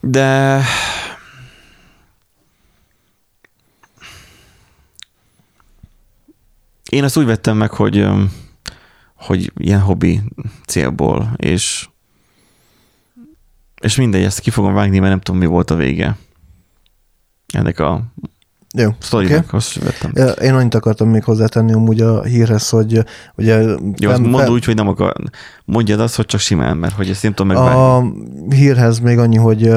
De én azt úgy vettem meg, hogy, hogy ilyen hobbi célból, és és mindegy, ezt ki fogom vágni, mert nem tudom, mi volt a vége. Ennek a Jó. sztorinak, okay. azt vettem. Én annyit akartam még hozzátenni amúgy a hírhez, hogy ugye... Jó, fenn- mondd fenn- úgy, hogy nem akar, mondjad azt, hogy csak simán, mert hogy ezt nem tudom megvágni. A hírhez még annyi, hogy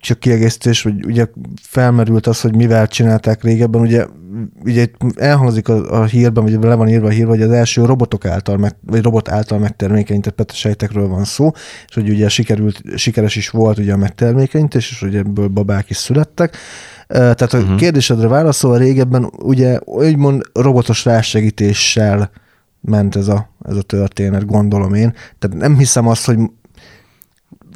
csak kiegészítés, hogy ugye felmerült az, hogy mivel csinálták régebben, ugye, ugye elhangzik a, a hírben, vagy le van írva a hírben, hogy az első robotok által, meg, vagy robot által megtermékenyített petesejtekről van szó, és hogy ugye sikerült, sikeres is volt ugye a megtermékenyítés, és hogy ebből babák is születtek. Tehát a uh-huh. kérdésedre válaszolva régebben ugye úgymond robotos rásegítéssel ment ez a, ez a történet, gondolom én. Tehát nem hiszem azt, hogy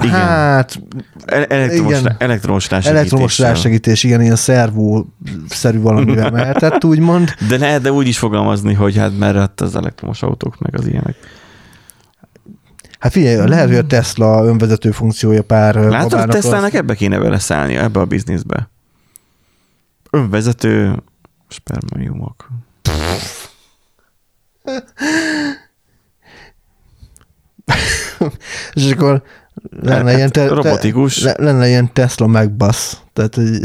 Igen. Hát, El- elektromos, igen. elektromos rásegítéssel. elektromos rásegítés, igen, ilyen szervó-szerű valamivel mehetett, úgymond. De lehet, de úgy is fogalmazni, hogy hát mert az elektromos autók, meg az ilyenek. Hát figyelj, lehet, hogy a Tesla önvezető funkciója pár Látod, babának Teslának ebbe kéne beleszállni, ebbe a bizniszbe. Önvezető spermiumok. És akkor lenne Hát, ilyen, te, robotikus. Te, le- lenne ilyen Tesla megbasz. Tehát, hogy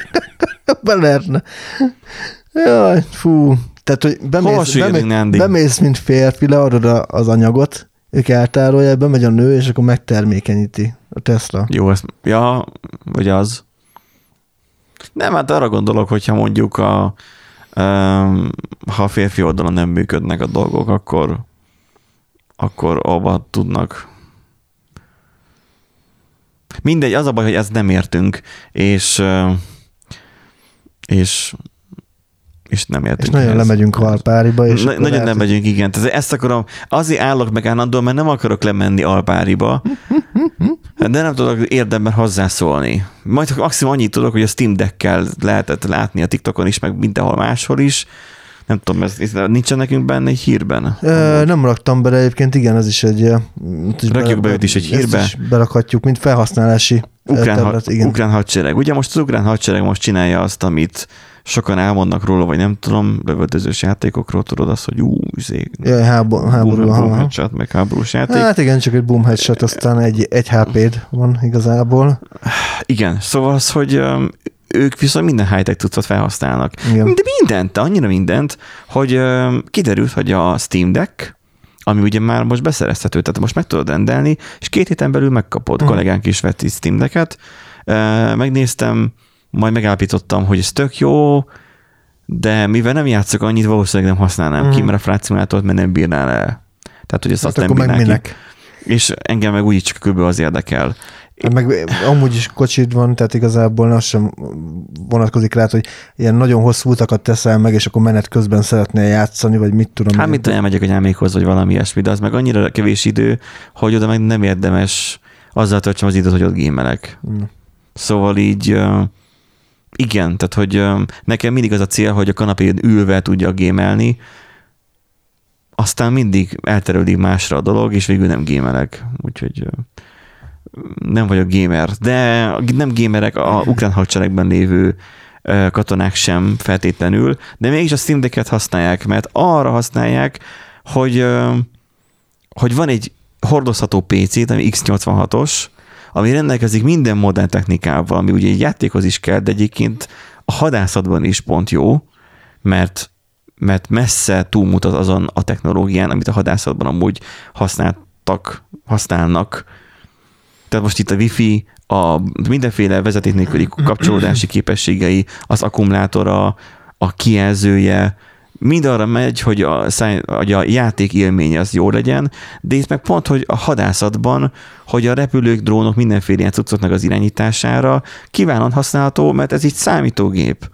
be lehetne. Jaj, fú. Tehát, hogy bemész, bemész, bemész, mint férfi, leadod az anyagot, ők eltárolják, bemegy a nő, és akkor megtermékenyíti a Tesla. Jó, ez, ja, vagy az. Nem, hát arra gondolok, hogyha mondjuk a, ha a férfi oldalon nem működnek a dolgok, akkor akkor abba tudnak. Mindegy, az a baj, hogy ezt nem értünk, és és és nem értünk. És nagyon ehhez. lemegyünk Alpáriba. És Na, nagyon lehet, nem hogy- megyünk, igen. Tehát ezt akarom, azért állok meg állandóan, mert nem akarok lemenni Alpáriba, de nem tudok érdemben hozzászólni. Majd maximum annyit tudok, hogy a Steam Deck-kel lehetett látni a TikTokon is, meg mindenhol máshol is. Nem tudom, ez, ez nincsen nekünk benne egy hírben? Ö, nem raktam bele egyébként, igen, ez is egy... is Rakjuk be őt is egy hírbe. is berakhatjuk, mint felhasználási Ukrán, terület, igen. ukrán hadsereg. Ugye most az ukrán hadsereg most csinálja azt, amit sokan elmondnak róla, vagy nem tudom, lövöldözős játékokról tudod azt, hogy ú, izé, Jaj, háború, háború, boom, boom headshot, meg háborús játék. Hát igen, csak egy boom headshot, aztán egy, egy HP-d van igazából. Igen, szóval az, hogy ők viszont minden high-tech cuccot felhasználnak. Igen. De mindent, de annyira mindent, hogy kiderült, hogy a Steam Deck, ami ugye már most beszerezhető, tehát most meg tudod rendelni, és két héten belül megkapod. Mhm. Kollégánk is vett Steam Decket. Megnéztem, majd megállapítottam, hogy ez tök jó, de mivel nem játszok annyit, valószínűleg nem használnám Mhm. ki, mert a Flight Simulator mert nem bírná el. Tehát, hogy ezt Hát azt nem akkor meg ki. És engem meg úgy csak kb. az érdekel. Hát Meg amúgy is kocsid van, tehát igazából az sem vonatkozik rá, hogy ilyen nagyon hosszú utakat teszel meg, és akkor menet közben szeretnél játszani, vagy mit tudom. Hát mit olyan megyek a nyámékhoz, vagy valami ilyesmi, de az meg annyira kevés idő, hogy oda meg nem érdemes azzal töltsem az időt, hogy ott gémelek. Mm. Szóval így igen, tehát hogy nekem mindig az a cél, hogy a kanapén ülve tudja gémelni, aztán mindig elterülődik másra a dolog, és végül nem gémelek. Úgyhogy nem vagyok gamer. De nem gamerek a ukrán hadseregben lévő katonák sem feltétlenül, de mégis a Steam Deck-et használják, mert arra használják, hogy, hogy van egy hordozható PC-t, ami X86-os, ami rendelkezik minden modern technikával, ami ugye egy játékhoz is kell, de egyébként a hadászatban is pont jó, mert, mert messze túlmutat azon a technológián, amit a hadászatban amúgy használtak, használnak. Tehát most itt a Wi-Fi, a mindenféle vezeték nélküli kapcsolódási képességei, az akkumulátora, a kijelzője, mind arra megy, hogy a, hogy a játék élménye az jó legyen, de itt meg pont, hogy a hadászatban, hogy a repülők, drónok, mindenféle ilyen cuccoknak az irányítására kiválóan használható, mert ez egy számítógép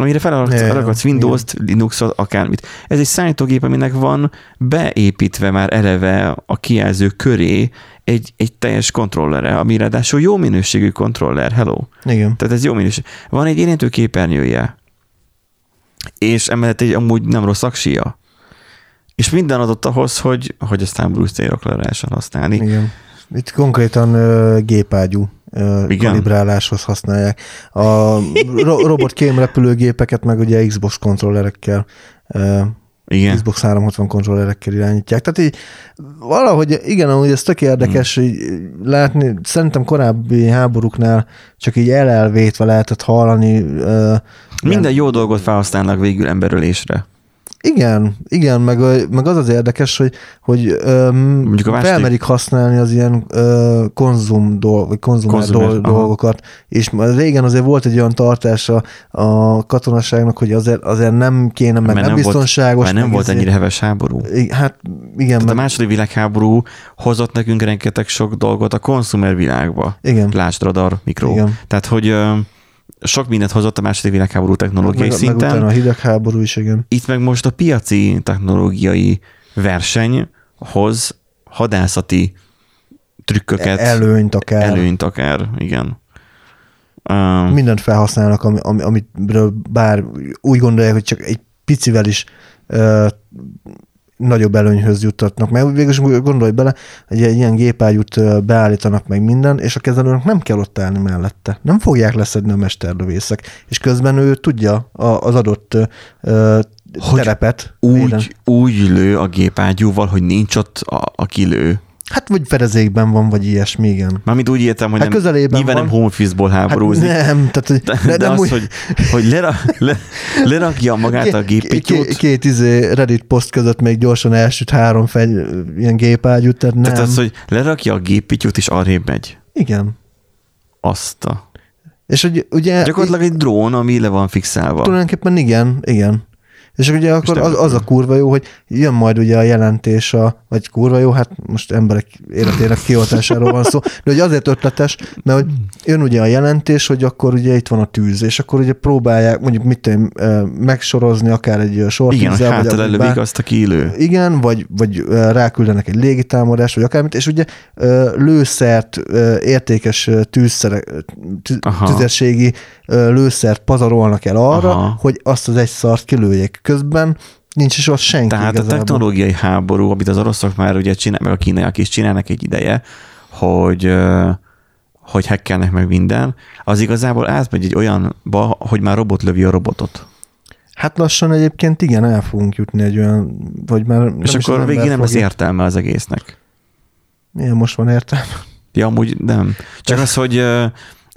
amire felrakadsz Windows-t, Linux-ot, akármit. Ez egy számítógép, aminek van beépítve már eleve a kijelző köré egy, egy teljes kontrollere, ami ráadásul jó minőségű kontroller, hello. Igen. Tehát ez jó minőség. Van egy érintő képernyője, és emellett egy amúgy nem rossz aksia. És minden adott ahhoz, hogy, hogy aztán Bruce Taylor lehessen használni. Igen. Itt konkrétan uh, gépágyú uh, kalibráláshoz használják. A ro- robot kémrepülőgépeket meg ugye Xbox kontrollerekkel uh, igen. Xbox 360 kontrollerekkel irányítják. Tehát így valahogy, igen, amúgy ez tök érdekes, hmm. így látni, szerintem korábbi háborúknál csak így elelvétve lehetett hallani. Uh, Minden jó dolgot felhasználnak végül emberölésre. Igen, igen, meg, meg az az érdekes, hogy, hogy öm, a felmerik használni az ilyen ö, konzum dolg, vagy konzumer dolgokat, dolgokat, és régen azért volt egy olyan tartása a katonaságnak, hogy azért, azért nem kéne, meg mert nem, nem biztonságos. Volt, mert nem volt ennyire heves háború. Hát igen. Tehát mert... a második világháború hozott nekünk rengeteg sok dolgot a konzumer világba. Igen. Lásd radar, mikro. Igen. Tehát, hogy sok mindent hozott a második világháború technológiai meg, szinten. Meg a hidegháború is, igen. Itt meg most a piaci technológiai verseny hoz hadászati trükköket. Előnyt akár. Előnyt akár, igen. Uh, Mindent felhasználnak, ami, ami, amiről bár úgy gondolják, hogy csak egy picivel is uh, nagyobb előnyhöz juttatnak, mert végülis gondolj bele, hogy egy ilyen gépágyút beállítanak meg minden, és a kezelőnek nem kell ott állni mellette. Nem fogják leszedni a mesterlövészek, és közben ő tudja az adott hogy terepet. Úgy, úgy lő a gépágyúval, hogy nincs ott a, a kilő. Hát vagy fedezékben van, vagy ilyesmi, igen. Mármint úgy értem, hogy hát nem, nyilván van. nem home office-ból háborúzik. Hát nem, tehát, de, de, de nem az, úgy... hogy, hogy lera, le, lerakja magát a géppityót. Két, két izé Reddit poszt között még gyorsan elsüt három fegy, ilyen gépágyút, tehát nem. Tehát az, hogy lerakja a géppityót, és arrébb megy. Igen. Azt a... És hogy ugye... Gyakorlatilag egy drón, ami le van fixálva. Tulajdonképpen igen, igen. És ugye akkor az, az a kurva jó, hogy jön majd ugye a jelentés, a, vagy kurva jó, hát most emberek életének kioltásáról van szó, de hogy azért ötletes, mert hogy jön ugye a jelentés, hogy akkor ugye itt van a tűz, és akkor ugye próbálják mondjuk mit tudom, megsorozni akár egy sortűzzel. Igen, hogy hátra lelövik azt a kilő. Igen, vagy, vagy ráküldenek egy légitámadást, vagy akármit, és ugye lőszert, értékes tűzszerek, tüzességi lőszert pazarolnak el arra, Aha. hogy azt az egy szart kilőjék. Közben nincs is ott senki Tehát igazából. a technológiai háború, amit az oroszok már ugye csinál, meg a kínaiak is csinálnak egy ideje, hogy hogy hekkelnek meg minden, az igazából átmegy egy olyanba, hogy már robot lövi a robotot. Hát lassan egyébként igen, el fogunk jutni egy olyan, vagy már... És akkor végig nem az értelme az egésznek. Milyen most van értelme? Ja, amúgy nem. Csak az, hogy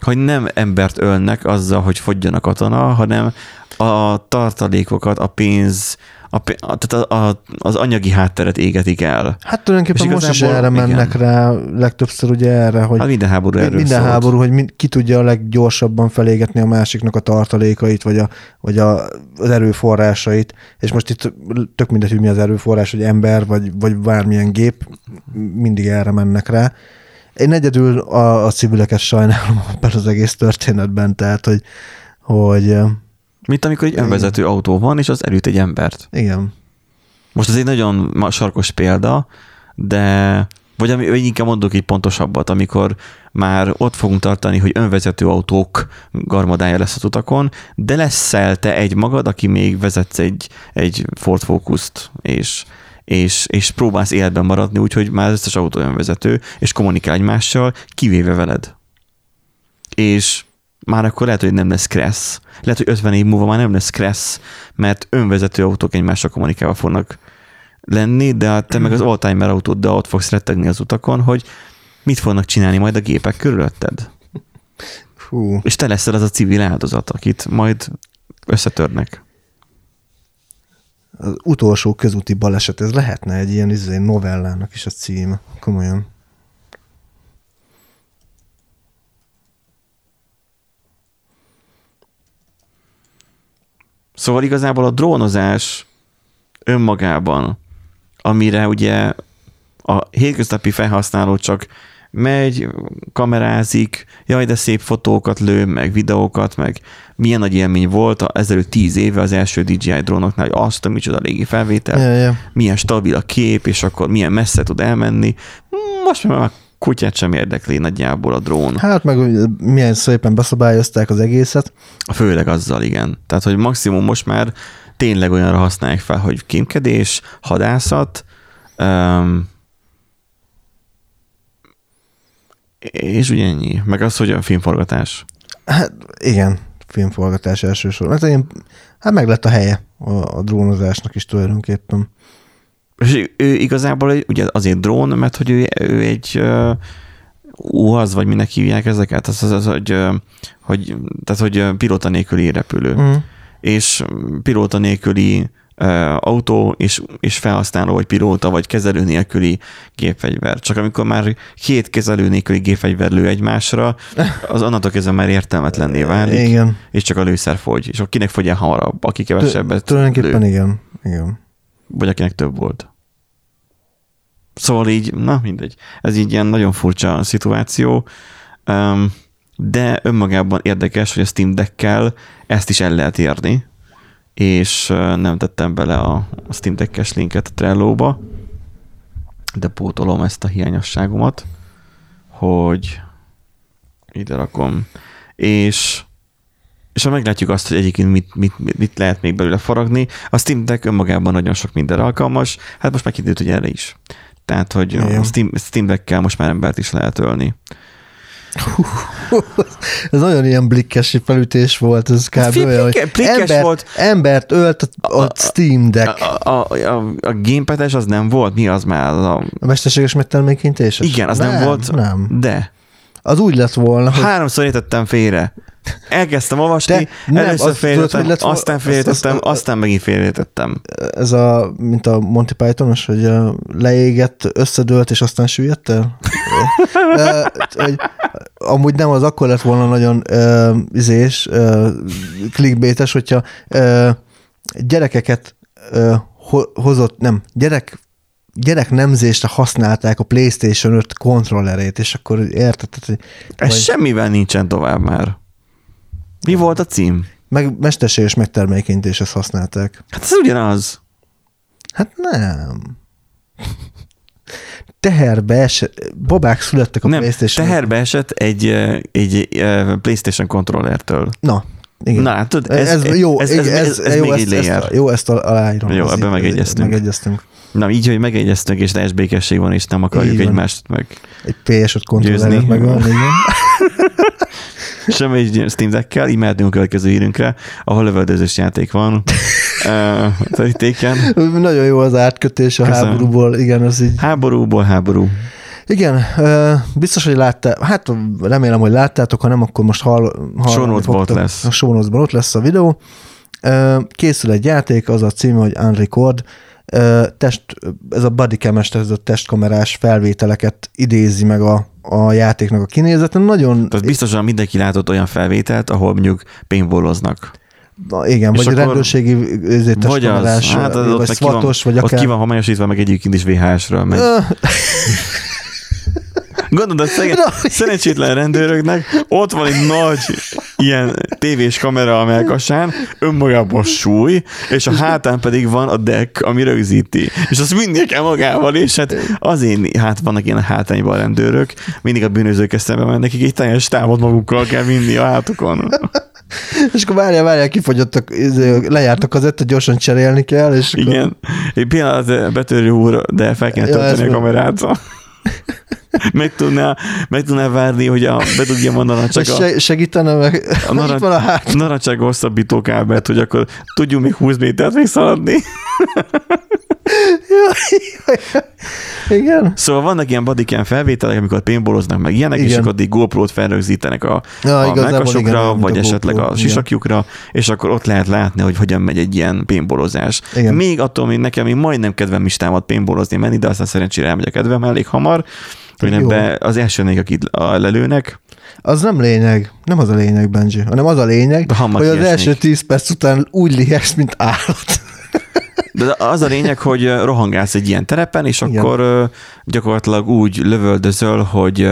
hogy nem embert ölnek azzal, hogy fogjon a katona, hanem a tartalékokat, a pénz, a, tehát a, a, az anyagi hátteret égetik el. Hát tulajdonképpen most is erre igen. mennek rá, legtöbbször ugye erre, hogy hát minden háború erről Minden szólt. háború, hogy ki tudja a leggyorsabban felégetni a másiknak a tartalékait, vagy, a, vagy a, az erőforrásait, és most itt tök mindegy, hogy mi az erőforrás, hogy ember, vagy, vagy bármilyen gép, mindig erre mennek rá. Én egyedül a, a civileket sajnálom ebben az egész történetben, tehát, hogy, hogy mint amikor egy önvezető autó van, és az elüt egy embert. Igen. Most ez egy nagyon sarkos példa, de vagy ami, inkább mondok egy pontosabbat, amikor már ott fogunk tartani, hogy önvezető autók garmadája lesz az utakon, de lesz te egy magad, aki még vezetsz egy, egy Ford Focus-t, és és, és próbálsz életben maradni, úgyhogy már az összes autó önvezető, és kommunikál egymással, kivéve veled. És már akkor lehet, hogy nem lesz kressz. Lehet, hogy 50 év múlva már nem lesz kressz, mert önvezető autók egymással kommunikálva fognak lenni, de te meg az oldtimer autóddal ott fogsz rettegni az utakon, hogy mit fognak csinálni majd a gépek körülötted. Fú. És te leszel az a civil áldozat, akit majd összetörnek. Az utolsó közúti baleset, ez lehetne egy ilyen izé, novellának is a címe. Komolyan. Szóval igazából a drónozás önmagában, amire ugye a hétköznapi felhasználó csak megy, kamerázik, jaj, de szép fotókat lő, meg videókat, meg milyen nagy élmény volt a, ezelőtt tíz éve az első DJI drónoknál, hogy azt, micsoda régi felvétel, Ja, ja. milyen stabil a kép, és akkor milyen messze tud elmenni. Most már kutyát sem érdekli nagyjából a drón. Hát meg milyen szépen beszabályozták az egészet. Főleg azzal, igen. Tehát, hogy maximum most már tényleg olyanra használják fel, hogy kémkedés, hadászat, um, és ugye ennyi. Meg az, hogy a filmforgatás. Hát igen, filmforgatás elsősorban. Hát, én, hát meg lett a helye a, a drónozásnak is tulajdonképpen. És ő, igazából ugye azért drón, mert hogy ő, ő egy UAZ, vagy minek hívják ezeket, az, az, az hogy, hogy, tehát, hogy pilóta nélküli repülő. Mm. és pilóta nélküli autó, és, és felhasználó, vagy pilóta, vagy kezelő nélküli gépfegyver. Csak amikor már két kezelő nélküli gépfegyver lő egymásra, az onnantól kezdve már értelmetlenné válik, Igen. és csak a lőszer fogy. És akkor kinek fogy el hamarabb? Aki kevesebbet Tulajdonképpen lő, igen. igen. vagy akinek több volt. Szóval így, na mindegy. Ez így ilyen nagyon furcsa szituáció. De önmagában érdekes, hogy a Steam Deck-kel ezt is el lehet érni, és nem tettem bele a, Steam Deck-es linket a Trello-ba, de pótolom ezt a hiányosságomat, hogy ide rakom. És és ha meglátjuk azt, hogy egyébként mit, mit, mit, lehet még belőle faragni, a Steam Deck önmagában nagyon sok minden alkalmas, hát most megindult hogy erre is. Tehát, hogy a Igen. Steam, Steam Deck-kel most már embert is lehet ölni. Ez nagyon ilyen blikkes felütés volt, ez kb. Fi- olyan, hogy embert, volt. embert ölt a, a Steam Deck. A, a, a, a gamepades az nem volt? Mi az már? Az a, A mesterséges megtermékenyítés? igen, az nem, volt. Nem. De. Az úgy lett volna, hogy Háromszor értettem félre. Elkezdtem olvasni, De nem, először félretettem, vol- aztán azt- félretettem, azt- aztán megint félretettem. ez a, mint a Monty Pythonos, hogy leégett, összedőlt, és aztán süllyedt el? Amúgy nem, az akkor lett volna nagyon uh, izés, uh, clickbaites, hogyha uh, gyerekeket uh, ho- hozott, nem, gyerek gyerek nemzésre használták a PlayStation 5 kontrollerét, és akkor érted, hogy Ez vagy- semmivel nincsen tovább már. Mi volt a cím? meg mesterséges megtermékenyítéshez használták. Hát ez ugyanaz. Hát nem. Teherbe esett, babák születtek a nem, PlayStation. teherbe esett egy, eh, egy eh, PlayStation kontrollertől. Na, igen. Na, tudod, ez, ez, jó, ez, ez, ez, ez, jó, még ezt, egy ezt, jó, ezt aláírom. Jó, ebben megegyeztünk. Megegyeztünk. Na, így, hogy megegyeztünk, és teljes békesség van, és nem akarjuk van. egymást meg Egy PS5 kontrolleret Győzni. megvan, igen. sem egy Steam Deck-kel, így mehetünk a következő hírünkre, ahol lövöldözős játék van. Terítéken. Nagyon jó az átkötés a Köszönöm. háborúból, igen, az így. Háborúból háború. Igen, biztos, hogy láttál, hát remélem, hogy láttátok, ha nem, akkor most hall, hallani ott lesz. A show ott lesz a videó. Készül egy játék, az a címe, hogy Unrecord. Test, ez a bodycam-es, ez a testkamerás felvételeket idézi meg a, a játéknak a kinézete. Nagyon, Tehát biztosan mindenki látott olyan felvételt, ahol mondjuk paintballoznak. igen, és vagy rendőrségi testkamerás, hát az ott vagy szvatos, vagy ott akár... ki van homályosítva, meg egyébként is VHS-ről megy. Gondolod, a szege- Na, szerencsétlen rendőröknek ott van egy nagy ilyen tévés kamera a melkasán, önmagában súly, és a hátán pedig van a deck, ami rögzíti. És azt mindig kell magával, és hát azért, hát vannak ilyen a hátányban a rendőrök, mindig a bűnözők eszembe mennek, nekik egy teljes távot magukkal kell vinni a hátukon. És akkor várjál, várjál, kifogyottak, izé, lejárt a kazetta, gyorsan cserélni kell, és akkor... Igen. Egy pillanat betörő úr, de fel kéne Ja, tölteni a kamerát. Meg tudná, meg tudná várni, hogy a, be a, se, segítene meg, A narancs- van a hát. narancság hosszabbító kábelt, hogy akkor tudjunk még 20 métert még szaladni. Igen. Szóval vannak ilyen bodycam felvételek, amikor paintballoznak meg ilyenek, Igen. és akkor addig GoPro-t felrögzítenek a, Ja, a igen, melkasokra, mint vagy a esetleg GoPro, a igen. sisakjukra, és akkor ott lehet látni, hogy hogyan megy egy ilyen paintballozás. Igen. Még attól, még nekem még majdnem kedvem is támad paintballozni menni, de aztán szerencsére elmegy a kedvem elég hamar, hogy nem be az első négy, akit a- lelőnek, Az nem lényeg, nem az a lényeg, Benji, hanem az a lényeg, De hogy az első 10 perc után úgy lihegsz, mint állat. De az a lényeg, hogy rohangálsz egy ilyen terepen, és Igen. akkor gyakorlatilag úgy lövöldözöl, hogy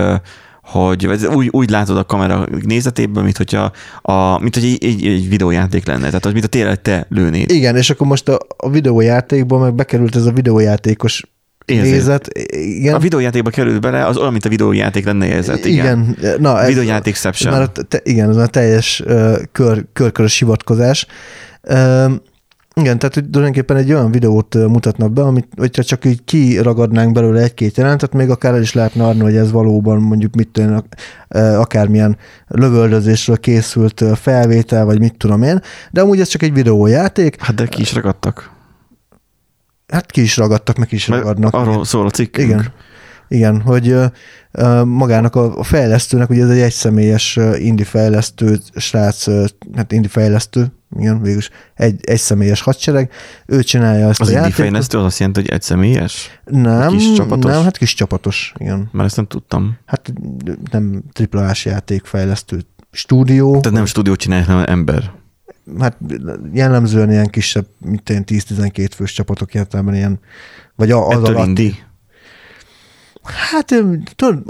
hogy vagy úgy, úgy látod a kamera nézetéből, mint hogyha a, mint hogy egy, egy, egy videójáték lenne. Tehát, az, mint a tényleg te lőnéd. Igen, és akkor most a, a videójátékban meg bekerült ez a videójátékos Érzet. nézet. Igen. A videójátékba került bele, az olyan, mint a videójáték lenne érzet. Igen. igen. Na, ez, Videójátékception. Már a te, igen, ez a teljes uh, kör, körkörös hivatkozás. Uh, igen, tehát hogy tulajdonképpen egy olyan videót mutatnak be, amit, hogyha csak így kiragadnánk belőle egy-két jelentet, még akár el is lehetne adni, hogy ez valóban mondjuk mit tudom, akármilyen lövöldözésről készült felvétel, vagy mit tudom én, de amúgy ez csak egy videójáték, Hát de ki is ragadtak. Hát ki is ragadtak, meg ki is Mert ragadnak. arról szól a cikkünk. Igen. Igen, hogy magának a, fejlesztőnek, ugye ez egy egyszemélyes ö, indie fejlesztő srác, hát indie fejlesztő, igen, végülis egy, egy személyes hadsereg, ő csinálja ezt Az a játékot. fejlesztő az azt jelenti, hogy egy személyes? Nem, kis csapatos? nem, hát kis csapatos, igen. Mert ezt nem tudtam. Hát nem triplás játékfejlesztő stúdió, Tehát nem stúdiót csinálják, hanem ember. Hát jellemzően ilyen kisebb, mint ilyen 10-12 fős csapatok értelemben ilyen, vagy a- az Ettől alatt. indie? Hát tudod,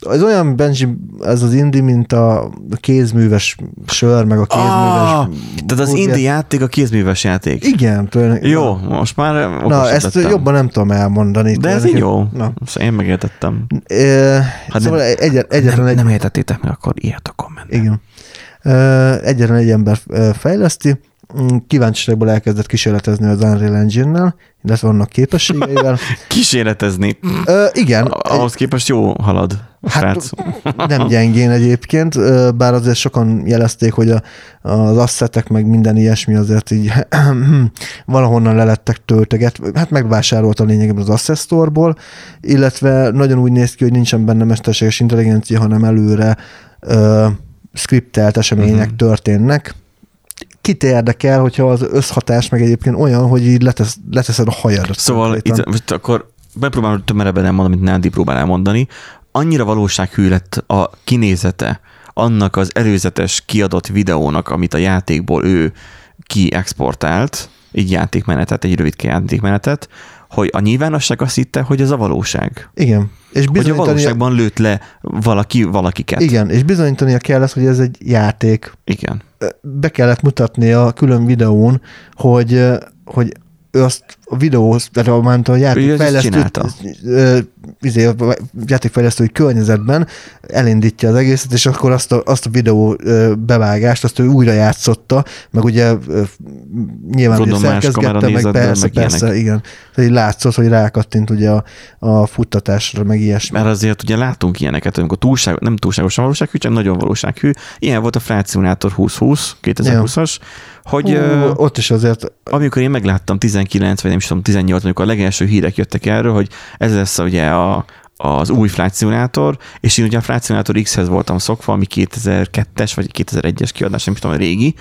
az olyan Benji, ez az indi, mint a kézműves sör, meg a kézműves... Ah, tehát az indie játék a kézméves játék. Igen, tulajdonképpen. Jó, most már Na, ezt lettem. jobban nem tudom elmondani. De ez így jó. Na. Szóval én megértettem. E, Hát szóval nem- egy, egyetlen nem, egy... nem értettétek meg, akkor írjátok a kommentben. Igen. Egyetlen egy ember fejleszti, Mm, kíváncsiságból elkezdett kísérletezni az Unreal Engine-nel, illetve annak képességeivel. Kísérletezni. Ö, igen, Ahhoz képest jó halad Hát, srác. nem gyengén egyébként, bár azért sokan jelezték, hogy a, az asszetek meg minden ilyesmi azért így valahonnan lelettek tölteget, hát megvásárolt a lényegében az Asset Store-ból, illetve nagyon úgy néz ki, hogy nincsen benne mesterséges intelligencia, hanem előre ö, skriptelt események uh-huh. történnek. Kit érdekel, hogyha az összhatás meg egyébként olyan, hogy így letesz, leteszed a hajadat. Szóval itt most akkor megpróbálom tömörebben elmondani, amit Nándi próbál elmondani. Annyira valósághű lett a kinézete annak az előzetes kiadott videónak, amit a játékból ő kiexportált, egy játékmenetet, egy rövid játékmenetet, hogy a nyilvánosság azt hitte, hogy ez a valóság. Igen. És Hogy a valóságban lőtt le valaki valakiket. igen, és bizonyítania kell ezt, hogy ez egy játék. Igen. be kellett mutatni a külön videón, hogy, hogy ő azt a videóhoz, tehát ment a játékfejlesztő, izé, játékfejlesztői környezetben elindítja az egészet, és akkor azt a, azt a videó bevágást, azt ő újra játszotta, meg ugye nyilván más szerkezgette, meg persze, meg persze, ilyenek. igen. Tehát így látszott, hogy rákattint ugye a, a futtatásra, meg ilyesmi. Mert azért ugye látunk ilyeneket, amikor túlság, nem túlságosan valósághű, csak nagyon valósághű. Ilyen volt a Flight Simulator 2020, 2020-as, hogy Hú, ott is azért amikor én megláttam 19, vagy nem is tudom, 18, amikor a legelső hírek jöttek erről, hogy ez lesz ugye a, az új Simulator, és én ugye a Simulator X-hez voltam szokva, ami 2002-es vagy 2001-es kiadás, nem tudom, a régi,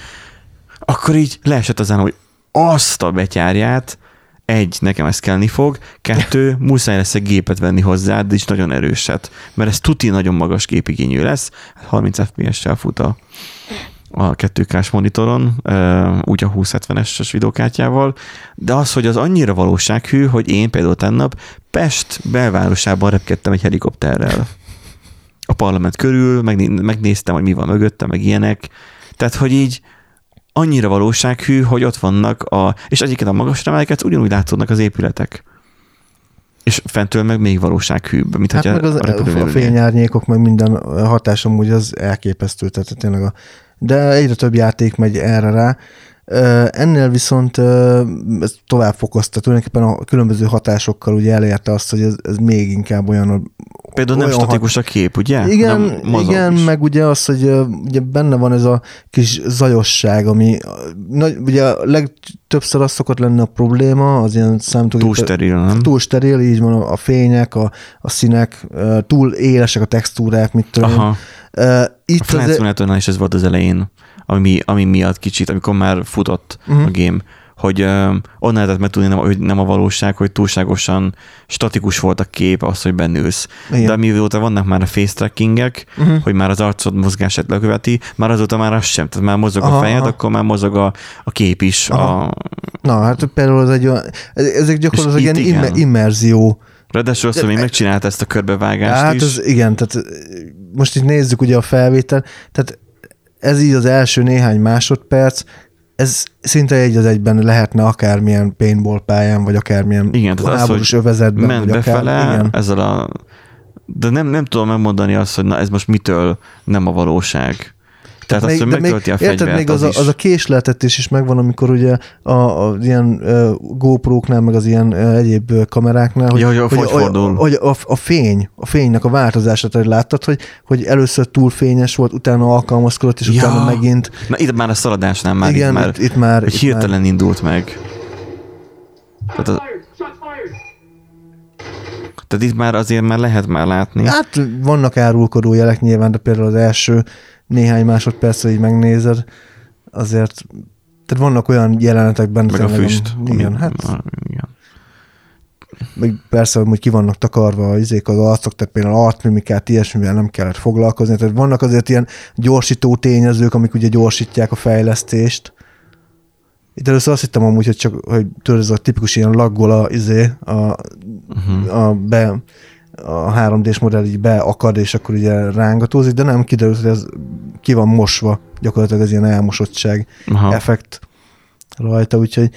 akkor így leesett azán, hogy azt a betyárját, egy, nekem ez kellni fog, kettő, muszáj lesz egy gépet venni hozzá, de is nagyon erőset, mert ez tuti nagyon magas gépigényű lesz, 30 FPS-sel fut a, a 2K-s monitoron, ö, úgy a 2070-es videókártyával, de az, hogy az annyira valósághű, hogy én például tennap Pest belvárosában repkedtem egy helikopterrel. A parlament körül, megné- megnéztem, hogy mi van mögöttem, meg ilyenek. Tehát, hogy így annyira valósághű, hogy ott vannak a, és egyébként a magas emeleket ugyanúgy látszódnak az épületek. És fentől meg még valósághűbb, mint Hát meg az, a a fényárnyékok, meg minden hatás amúgy az elképesztő, tehát tényleg a, de egyre több játék megy erre rá. Ennél viszont ez tovább fokozta, tulajdonképpen a különböző hatásokkal ugye elérte azt, hogy ez, ez még inkább olyan, Például nem olyan statikus a kép, ugye? igen, igen is. meg ugye az, hogy ugye benne van ez a kis zajosság, ami nagy, ugye legtöbbször az szokott lenni a probléma, az ilyen számítógép... Túl steril, nem? Túl steril, így van a fények, a, a színek, túl élesek a textúrák, mit tudom. A Itt Flight az, Simulatornál is ez volt az elején, ami, ami miatt kicsit, amikor már futott uh-huh. a game, hogy uh, onnan lehetett megtudni, nem, hogy nem a valóság, hogy túlságosan statikus volt a kép, az, hogy bennülsz. Igen. De mióta vannak már a face trackingek, uh-huh. hogy már az arcod mozgását leköveti, már azóta már az sem. Tehát már mozog Aha, a fejed, aha. akkor már mozog a, a kép is. Aha. A, na, hát például ez egy olyan, ezek gyakorlatilag ilyen igen. imme, immerzió. Ráadásul azt, hogy még megcsinálta ezt a körbevágást Hát is. ez igen, tehát most itt nézzük ugye a felvétel, tehát ez így az első néhány másodperc, ez szinte egy az egyben lehetne akármilyen paintball pályán, vagy akármilyen Igen, tehát az, háborús hogy övezetben. ment vagy akár, befele igen. ezzel a... De nem, nem tudom megmondani azt, hogy na ez most mitől nem a valóság. Tehát azt, hogy megtölti a érted, fegyvert, még az, az, a, az a késleltetés is megvan, amikor ugye a, a ilyen uh, GoPro-knál, meg az ilyen uh, egyéb kameráknál, hogy, Ja, hogy a hogy, hogy hogy a, a, fény, a fénynek a változását, hogy láttad, hogy, hogy először túl fényes volt, utána alkalmazkodott, és Ja. utána megint. Na itt már a szaladásnál már igen, itt már, itt, itt már, hogy itt hirtelen indult meg. Tehát, fired! tehát itt már azért már lehet már látni. már, hát vannak árulkodó jelek nyilván, de például az első néhány másodpercre így megnézed, azért tehát vannak olyan jelenetek benne. meg a füst. Igen, ami- hát Igen. meg persze, hogy ki vannak takarva az izék, az arcok, tehát például arcmimikát, ilyesmivel nem kellett foglalkozni. Tehát vannak azért ilyen gyorsító tényezők, amik ugye gyorsítják a fejlesztést. Itt először azt hittem amúgy, hogy csak, hogy tudod, ez a tipikus ilyen laggol a, izé, a, Uh-huh. a, be, a 3D-s modell így beakad, és akkor ugye rángatózik, de nem kiderült, hogy ez ki van mosva, gyakorlatilag ez ilyen elmosottság Aha. effekt rajta, úgyhogy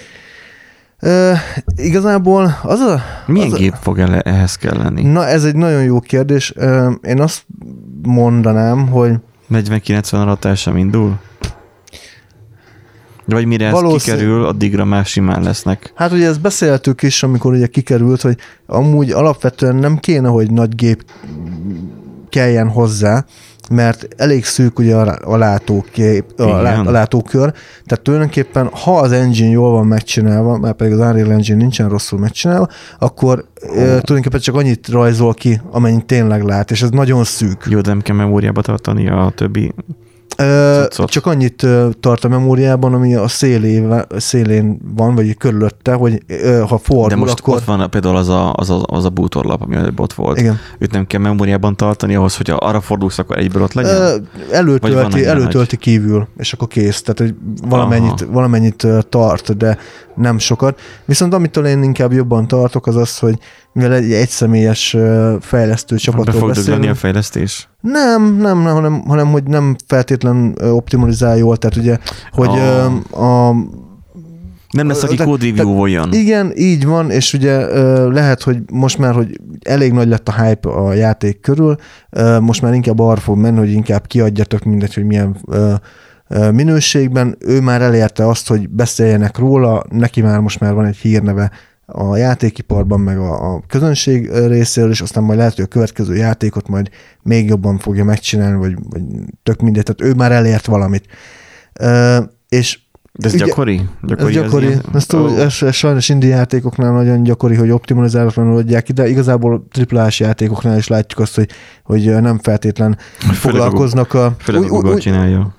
ö, igazából az a... Milyen az a, gép fog el ehhez kelleni? Na, ez egy nagyon jó kérdés. Ö, Én azt mondanám, hogy 40-90 alatt el sem indul? Vagy mire ez Valószínű- kikerül, addigra már simán lesznek. hát ugye ezt beszéltük is, amikor ugye kikerült, hogy amúgy alapvetően nem kéne, hogy nagy gép kelljen hozzá, mert elég szűk ugye a, látókép, a, lá, a látókör, tehát tulajdonképpen ha az engine jól van megcsinálva, mert pedig az Unreal Engine nincsen rosszul megcsinálva, akkor oh. tulajdonképpen csak annyit rajzol ki, amennyit tényleg lát, és ez nagyon szűk. Jó, de nem kell memóriába tartani a többi. Cuccot. csak annyit tart a memóriában, ami a szélén, szélén van, vagy körülötte, hogy ha fordul, De most akkor... ott van például az a, az a, az a bútorlap, ami ott volt. Igen. Őt nem kell memóriában tartani ahhoz, hogy arra fordulsz, akkor egyből ott legyen? Előtölti, előtölti kívül, és akkor kész. Tehát, hogy valamennyit, Aha. valamennyit tart, de nem sokat. Viszont amitől én inkább jobban tartok, az az, hogy mivel egy egyszemélyes fejlesztő Be csapatról dögleni beszélünk. a fejlesztés? Nem, nem, nem hanem, hanem, hogy nem feltétlen optimalizál jól, tehát ugye, hogy Ah. oh. a Nem lesz, aki De- code review voljon. Igen, így van, és ugye lehet, hogy most már, hogy elég nagy lett a hype a játék körül, most már inkább arra fog menni, hogy inkább kiadjatok mindegy, hogy milyen minőségben. Ő már elérte azt, hogy beszéljenek róla, neki már most már van egy hírneve a játékiparban, meg a, a közönség részéről, és aztán majd lehet, hogy a következő játékot majd még jobban fogja megcsinálni, vagy, vagy tök mindegy, tehát ő már elért valamit. Ö, és De ez ugye- gyakori? gyakori ez gyakori. Ez, túl, Ó. ez, ez sajnos indie játékoknál nagyon gyakori, hogy optimalizálatlanul adják ki, de igazából triplás játékoknál is látjuk azt, hogy, hogy nem feltétlen Főleg foglalkoznak a... Főleg a Google úgy- csinálja.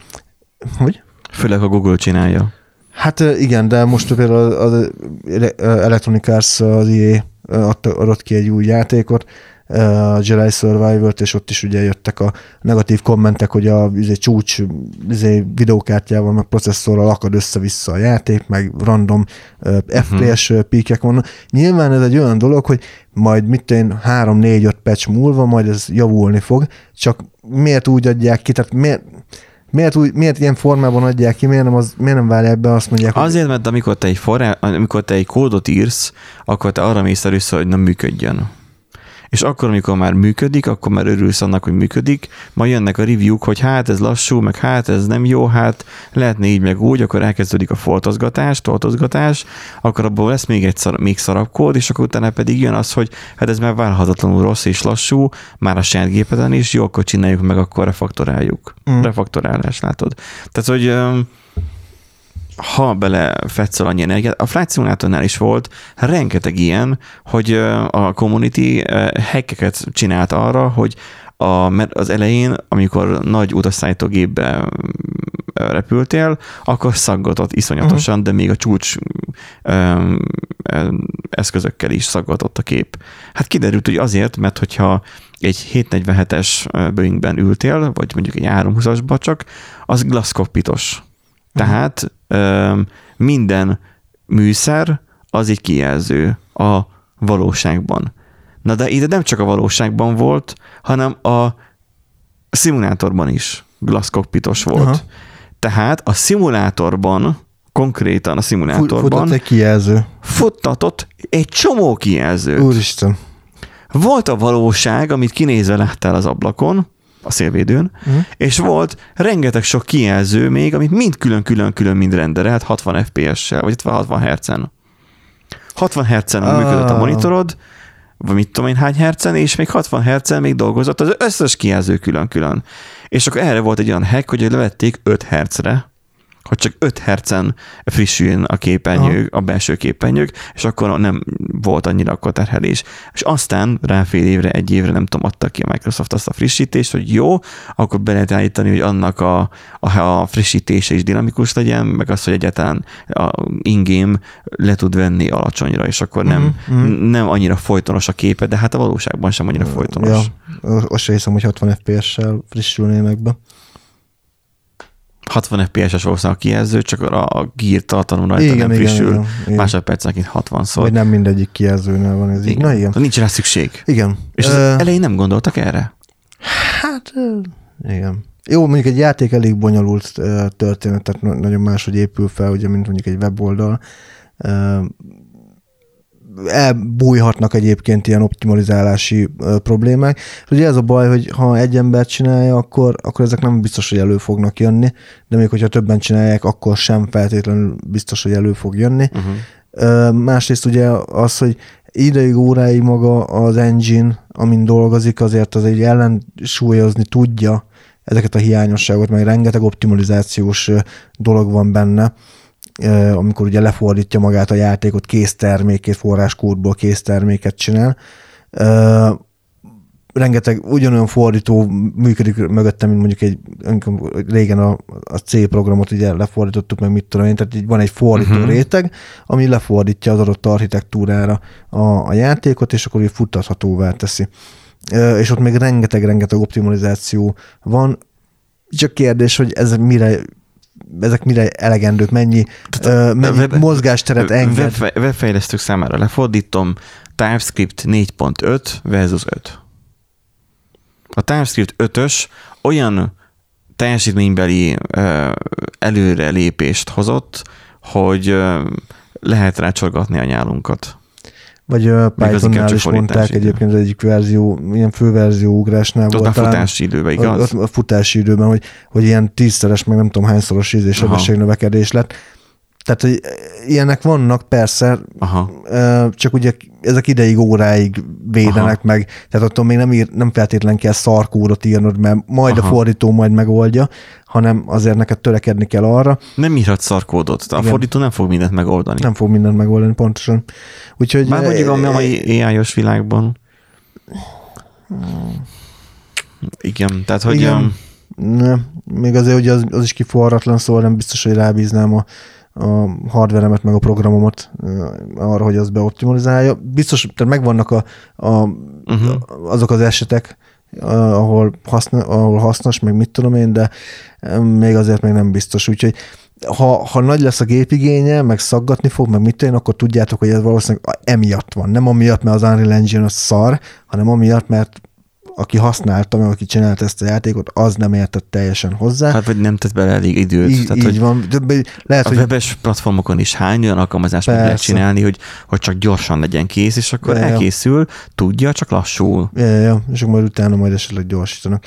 Hogy? Főleg a Google csinálja. Hát igen, de most például az, Electronic Arts, az EA adott ki egy új játékot, a Jedi Survivor-t, és ott is ugye jöttek a negatív kommentek, hogy a izé, csúcs izé, videókártyával, meg processzorral akad össze-vissza a játék, meg random uh, FPS píkek vannak. Nyilván ez egy olyan dolog, hogy majd mit én 3-4-5 patch múlva, majd ez javulni fog, csak miért úgy adják ki, tehát miért, Miért, úgy, miért ilyen formában adják ki, miért nem, az, miért nem várják be, azt mondják, hogy Azért, mert amikor te egy, forrá, amikor te egy kódot írsz, akkor te arra mész először, hogy nem működjön. És akkor, amikor már működik, akkor már örülsz annak, hogy működik, majd jönnek a review hogy hát ez lassú, meg hát ez nem jó, hát lehetne így meg úgy, akkor elkezdődik a foltozgatás, toltozgatás, akkor abból lesz még egy szar, még szarabb kód, és akkor utána pedig jön az, hogy hát ez már válhatatlanul rossz és lassú, már a saját gépeden is, jó, akkor csináljuk meg, akkor refaktoráljuk. Mm. Refaktorálás, látod. Tehát, hogy ha belefetszel annyi energiát, a Flight Simulatornál is volt rengeteg ilyen, hogy a community hackeket csinált arra, hogy a, mert az elején, amikor nagy utasszállítógépbe repültél, akkor szaggatott iszonyatosan, uh-huh. de még a csúcs um, eszközökkel is szaggatott a kép. Hát kiderült, hogy azért, mert hogyha egy 747-es Boeingben ültél, vagy mondjuk egy 320-asba csak, az glass cockpitos. Tehát um, minden műszer az egy kijelző a valóságban. Na de ide nem csak a valóságban volt, hanem a szimulátorban is glass cockpitos volt. Aha. Tehát a szimulátorban, konkrétan a szimulátorban Futott egy kijelző. Futtatott egy csomó kijelző. Úristen. Volt a valóság, amit kinézve láttál az ablakon, a szélvédőn, uh-huh. és volt rengeteg sok kijelző még, amit mind külön-külön-külön mind renderelt 60 FPS-sel, vagy 60 Hz-en. 60 Hz-en ah. működött a monitorod, vagy mit tudom én hány hercen, és még 60 hercen még dolgozott az összes kijelző külön-külön. És akkor erre volt egy olyan hack, hogy levették 5 hercre, hogy csak 5 hercen frissüljön a képernyő, Aha. a belső képernyők, és akkor nem volt annyira akkor terhelés. És aztán rá fél évre, egy évre nem tudom, adta ki a Microsoft azt a frissítést, hogy jó, akkor be lehet állítani, hogy annak a, a, a frissítése is dinamikus legyen, meg az, hogy egyáltalán a ingame le tud venni alacsonyra, és akkor nem, mm-hmm. nem annyira folytonos a képe, de hát a valóságban sem annyira folytonos. Ja, azt hiszem, hogy 60 FPS-sel frissülnének be. 60 FPS-es valószínűleg a kijelző, csak a gear tartalom rajta igen, nem frissül, igen, igen. másodpercenként 60-szor. Vagy nem mindegyik kijelzőnél van ez igen. így. Na igen. Nincs rá szükség. Igen. És az uh, elején nem gondoltak erre? Hát, igen. Jó, mondjuk egy játék elég bonyolult történet, tehát nagyon máshogy épül fel, ugye, mint mondjuk egy weboldal elbújhatnak egyébként ilyen optimalizálási problémák. Ugye ez a baj, hogy ha egy ember csinálja, akkor, akkor ezek nem biztos, hogy elő fognak jönni, de még hogyha többen csinálják, akkor sem feltétlenül biztos, hogy elő fog jönni. Uh-huh. Másrészt ugye az, hogy ideig, óráig maga az engine, amin dolgozik, azért az egy ellensúlyozni tudja ezeket a hiányosságot, meg rengeteg optimalizációs dolog van benne, amikor ugye lefordítja magát a játékot, késztermékét, forráskódból készterméket csinál. Rengeteg ugyanolyan fordító működik mögöttem, mint mondjuk egy, régen a, a C programot ugye lefordítottuk, meg mit tudom én, tehát így van egy fordító uh-huh. réteg, ami lefordítja az adott architektúrára a, a játékot, és akkor így futtathatóvá teszi. És ott még rengeteg-rengeteg optimalizáció van, csak kérdés, hogy ez mire ezek mire elegendők, mennyi, Tehát, uh, mennyi web, mozgásteret enged. Web, webfejlesztők számára lefordítom, TypeScript 4.5 versus 5. A TypeScript 5-ös olyan teljesítménybeli uh, előrelépést hozott, hogy uh, lehet rácsorgatni a nyálunkat. Vagy Pythonnál is mondták idő. egyébként az egyik verzió, ilyen főverzió ugrásnál volt. A futási időben, igaz? A, a, a futási időben, hogy, hogy ilyen tízszeres, meg nem tudom hányszoros ízés sebességnövekedés lett. Tehát, hogy ilyenek vannak, persze, Aha. csak ugye ezek ideig, óráig védenek Aha. meg, tehát attól még nem, ír, nem feltétlen kell szarkódot írnod, mert majd Aha. a fordító majd megoldja, hanem azért neked törekedni kell arra. Nem írhat szarkódot, a Igen. fordító nem fog mindent megoldani. Nem fog mindent megoldani, pontosan. Úgyhogy, Már mondjuk a mai ai világban. Igen, tehát hogy... Igen. Ne, még azért, hogy az, az is kiforratlan, szóval nem biztos, hogy rábíznám a, a hardveremet, meg a programomat arra, hogy az beoptimalizálja. Biztos, tehát megvannak a, a, uh-huh. azok az esetek, ahol, haszna, ahol hasznos, meg mit tudom én, de még azért még nem biztos. Úgyhogy ha, ha nagy lesz a gépigénye, meg szaggatni fog, meg mit tudom, akkor tudjátok, hogy ez valószínűleg emiatt van. Nem amiatt, mert az Unreal Engine az szar, hanem amiatt, mert aki használta, meg aki csinálta ezt a játékot, az nem értett teljesen hozzá. Hát vagy nem tett bele elég időt. így, Tehát, így hogy van. De lehet, a hogy webes platformokon is hány olyan alkalmazást meg lehet csinálni, hogy, hogy csak gyorsan legyen kész, és akkor Ja, ja. elkészül, tudja, csak lassul. Ja, ja, ja, és akkor majd utána majd esetleg gyorsítanak.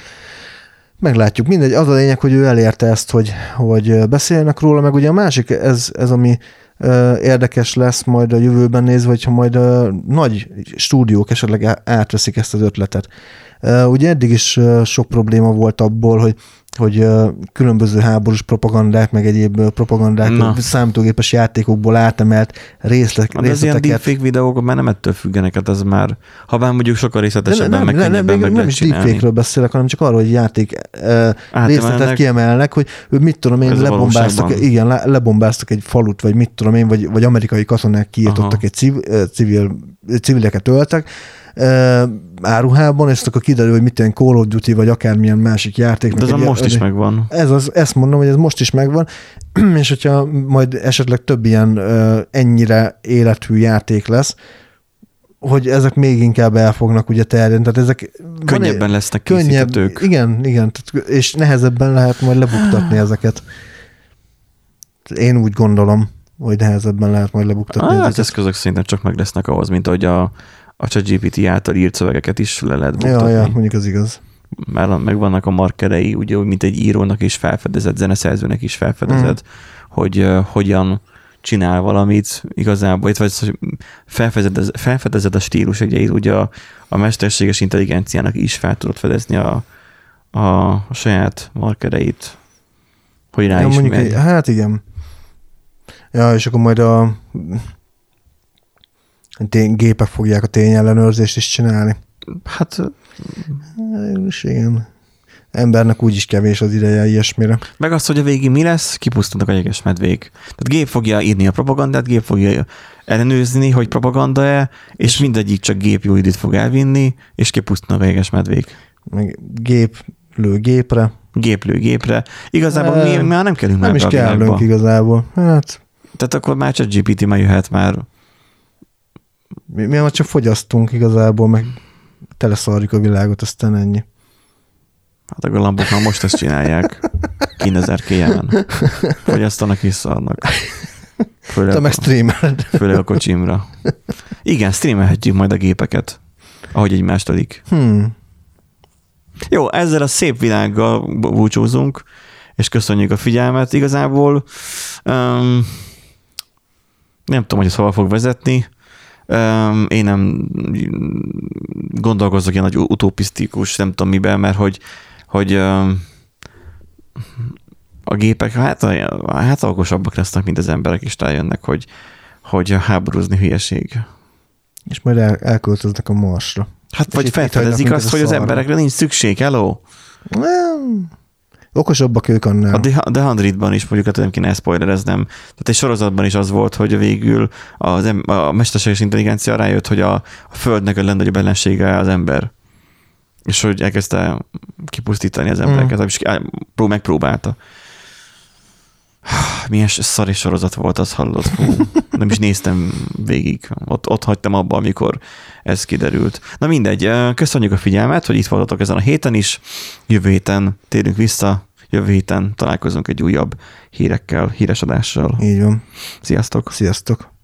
Meglátjuk. Mindegy, az a lényeg, hogy ő elérte ezt, hogy, hogy beszélnek róla, meg ugye a másik, ez, ez ami érdekes lesz majd a jövőben nézve, hogyha majd a nagy stúdiók esetleg átveszik ezt az ötletet. Ugye eddig is sok probléma volt abból, hogy hogy különböző háborús propagandák, meg egyéb propagandák Na. számítógépes játékokból átemelt részlet, Hát az ilyen részleteket. deepfake videók már nem ettől függenek, hát az már, ha bár mondjuk sokkal részletesebben, nem, meg nem, nem, meg nem lehet is deepfake-ről beszélek, hanem csak arról, hogy játék uh, részletet Átemelnek. kiemelnek, hogy mit tudom én, Ez lebombáztak, igen, le, lebombáztak egy falut, vagy mit tudom én, vagy, vagy amerikai katonák kiirtottak egy civil, civileket öltek, áruhában, és akkor kiderül, hogy mit tudom, én, Call of Duty, vagy akármilyen másik játék. De az egy- most is megvan. ez az, ezt mondom, hogy ez most is megvan, és hogyha majd esetleg több ilyen ennyire életű játék lesz, hogy ezek még inkább el fognak ugye terjedni. Tehát ezek van Könnyebben egy- lesznek könnyebb, igen, igen, tehát, és nehezebben lehet majd lebuktatni ezeket. Én úgy gondolom, hogy nehezebben lehet majd lebuktatni Ah, az ezeket. eszközök szerintem csak meg lesznek ahhoz, mint ahogy a, a ChatGPT által írt szövegeket is le lehet Ja, buktatni. ja, mondjuk az igaz. Már megvannak a markerei, ugye úgy, mint egy írónak is felfedezett, zeneszerzőnek is felfedezett, Mhm. hogy uh, hogyan csinál valamit igazából, itt vagy hogy felfedezed, felfedezed a stílus egyeit, ugye a, a mesterséges intelligenciának is fel tudod fedezni a, a, a saját markereit, hogy rá Ja, is mondjuk, megy. egy- hát igen. Ja, és akkor majd a tény, gépek fogják a tényellenőrzést is csinálni. Hát És igen. Embernek úgyis kevés az ideje ilyesmire. Meg az, hogy a végén mi lesz, kipusztulnak a jeges medvék. Tehát gép fogja írni a propagandát, gép fogja ellenőrizni, hogy propaganda-e, és mindegyik csak gép jó időt fog elvinni, és kipusztulnak a jeges medvék. Meg gép lő gépre. Géplő gépre. Igazából Ö, mi már nem kellünk Nem már is a kellünk világba. igazából. Hát Tehát akkor már csak GPT már jöhet már. Mi, mi már csak fogyasztunk igazából, meg teleszarjuk a világot, aztán ennyi. Hát a galambok már most ezt csinálják. Kínezer kéjemen. Fogyasztanak és szarnak. Főleg, Te meg streameled. főleg a kocsimra. Igen, streamelhetjük majd a gépeket, ahogy egymást ölik. Hmm. Jó, ezzel a szép világgal búcsúzunk, és köszönjük a figyelmet. Igazából um, nem tudom, hogy ez hova fog vezetni. Én nem gondolkozok ilyen nagy utopisztikus, nem tudom miben, mert hogy, hogy a gépek hát, hát okosabbak lesznek, mint az emberek, és rájönnek, hogy, hogy háborúzni hülyeség. És majd el, elköltöznek a Marsra. Hát És vagy felfedezik azt, minket hogy az emberekre nincs szükség, hello? Nem. Okosabbak ők annál. A The, The Hundredban is mondjuk, hát nem kéne spoilereznem. Tehát egy sorozatban is az volt, hogy végül az, em- a mesterséges intelligencia rájött, hogy a, a Földnek a legnagyobb ellensége az ember. És hogy elkezdte kipusztítani az embereket, Mm. és megpróbálta. Milyen szari sorozat volt, az hallott. Fú, nem is néztem végig. Ott, ott hagytam abba, amikor ez kiderült. Na mindegy, köszönjük a figyelmet, hogy itt voltatok ezen a héten is. Jövő héten térünk vissza, jövő héten találkozunk egy újabb hírekkel, híres adással. Így van. Sziasztok! Sziasztok.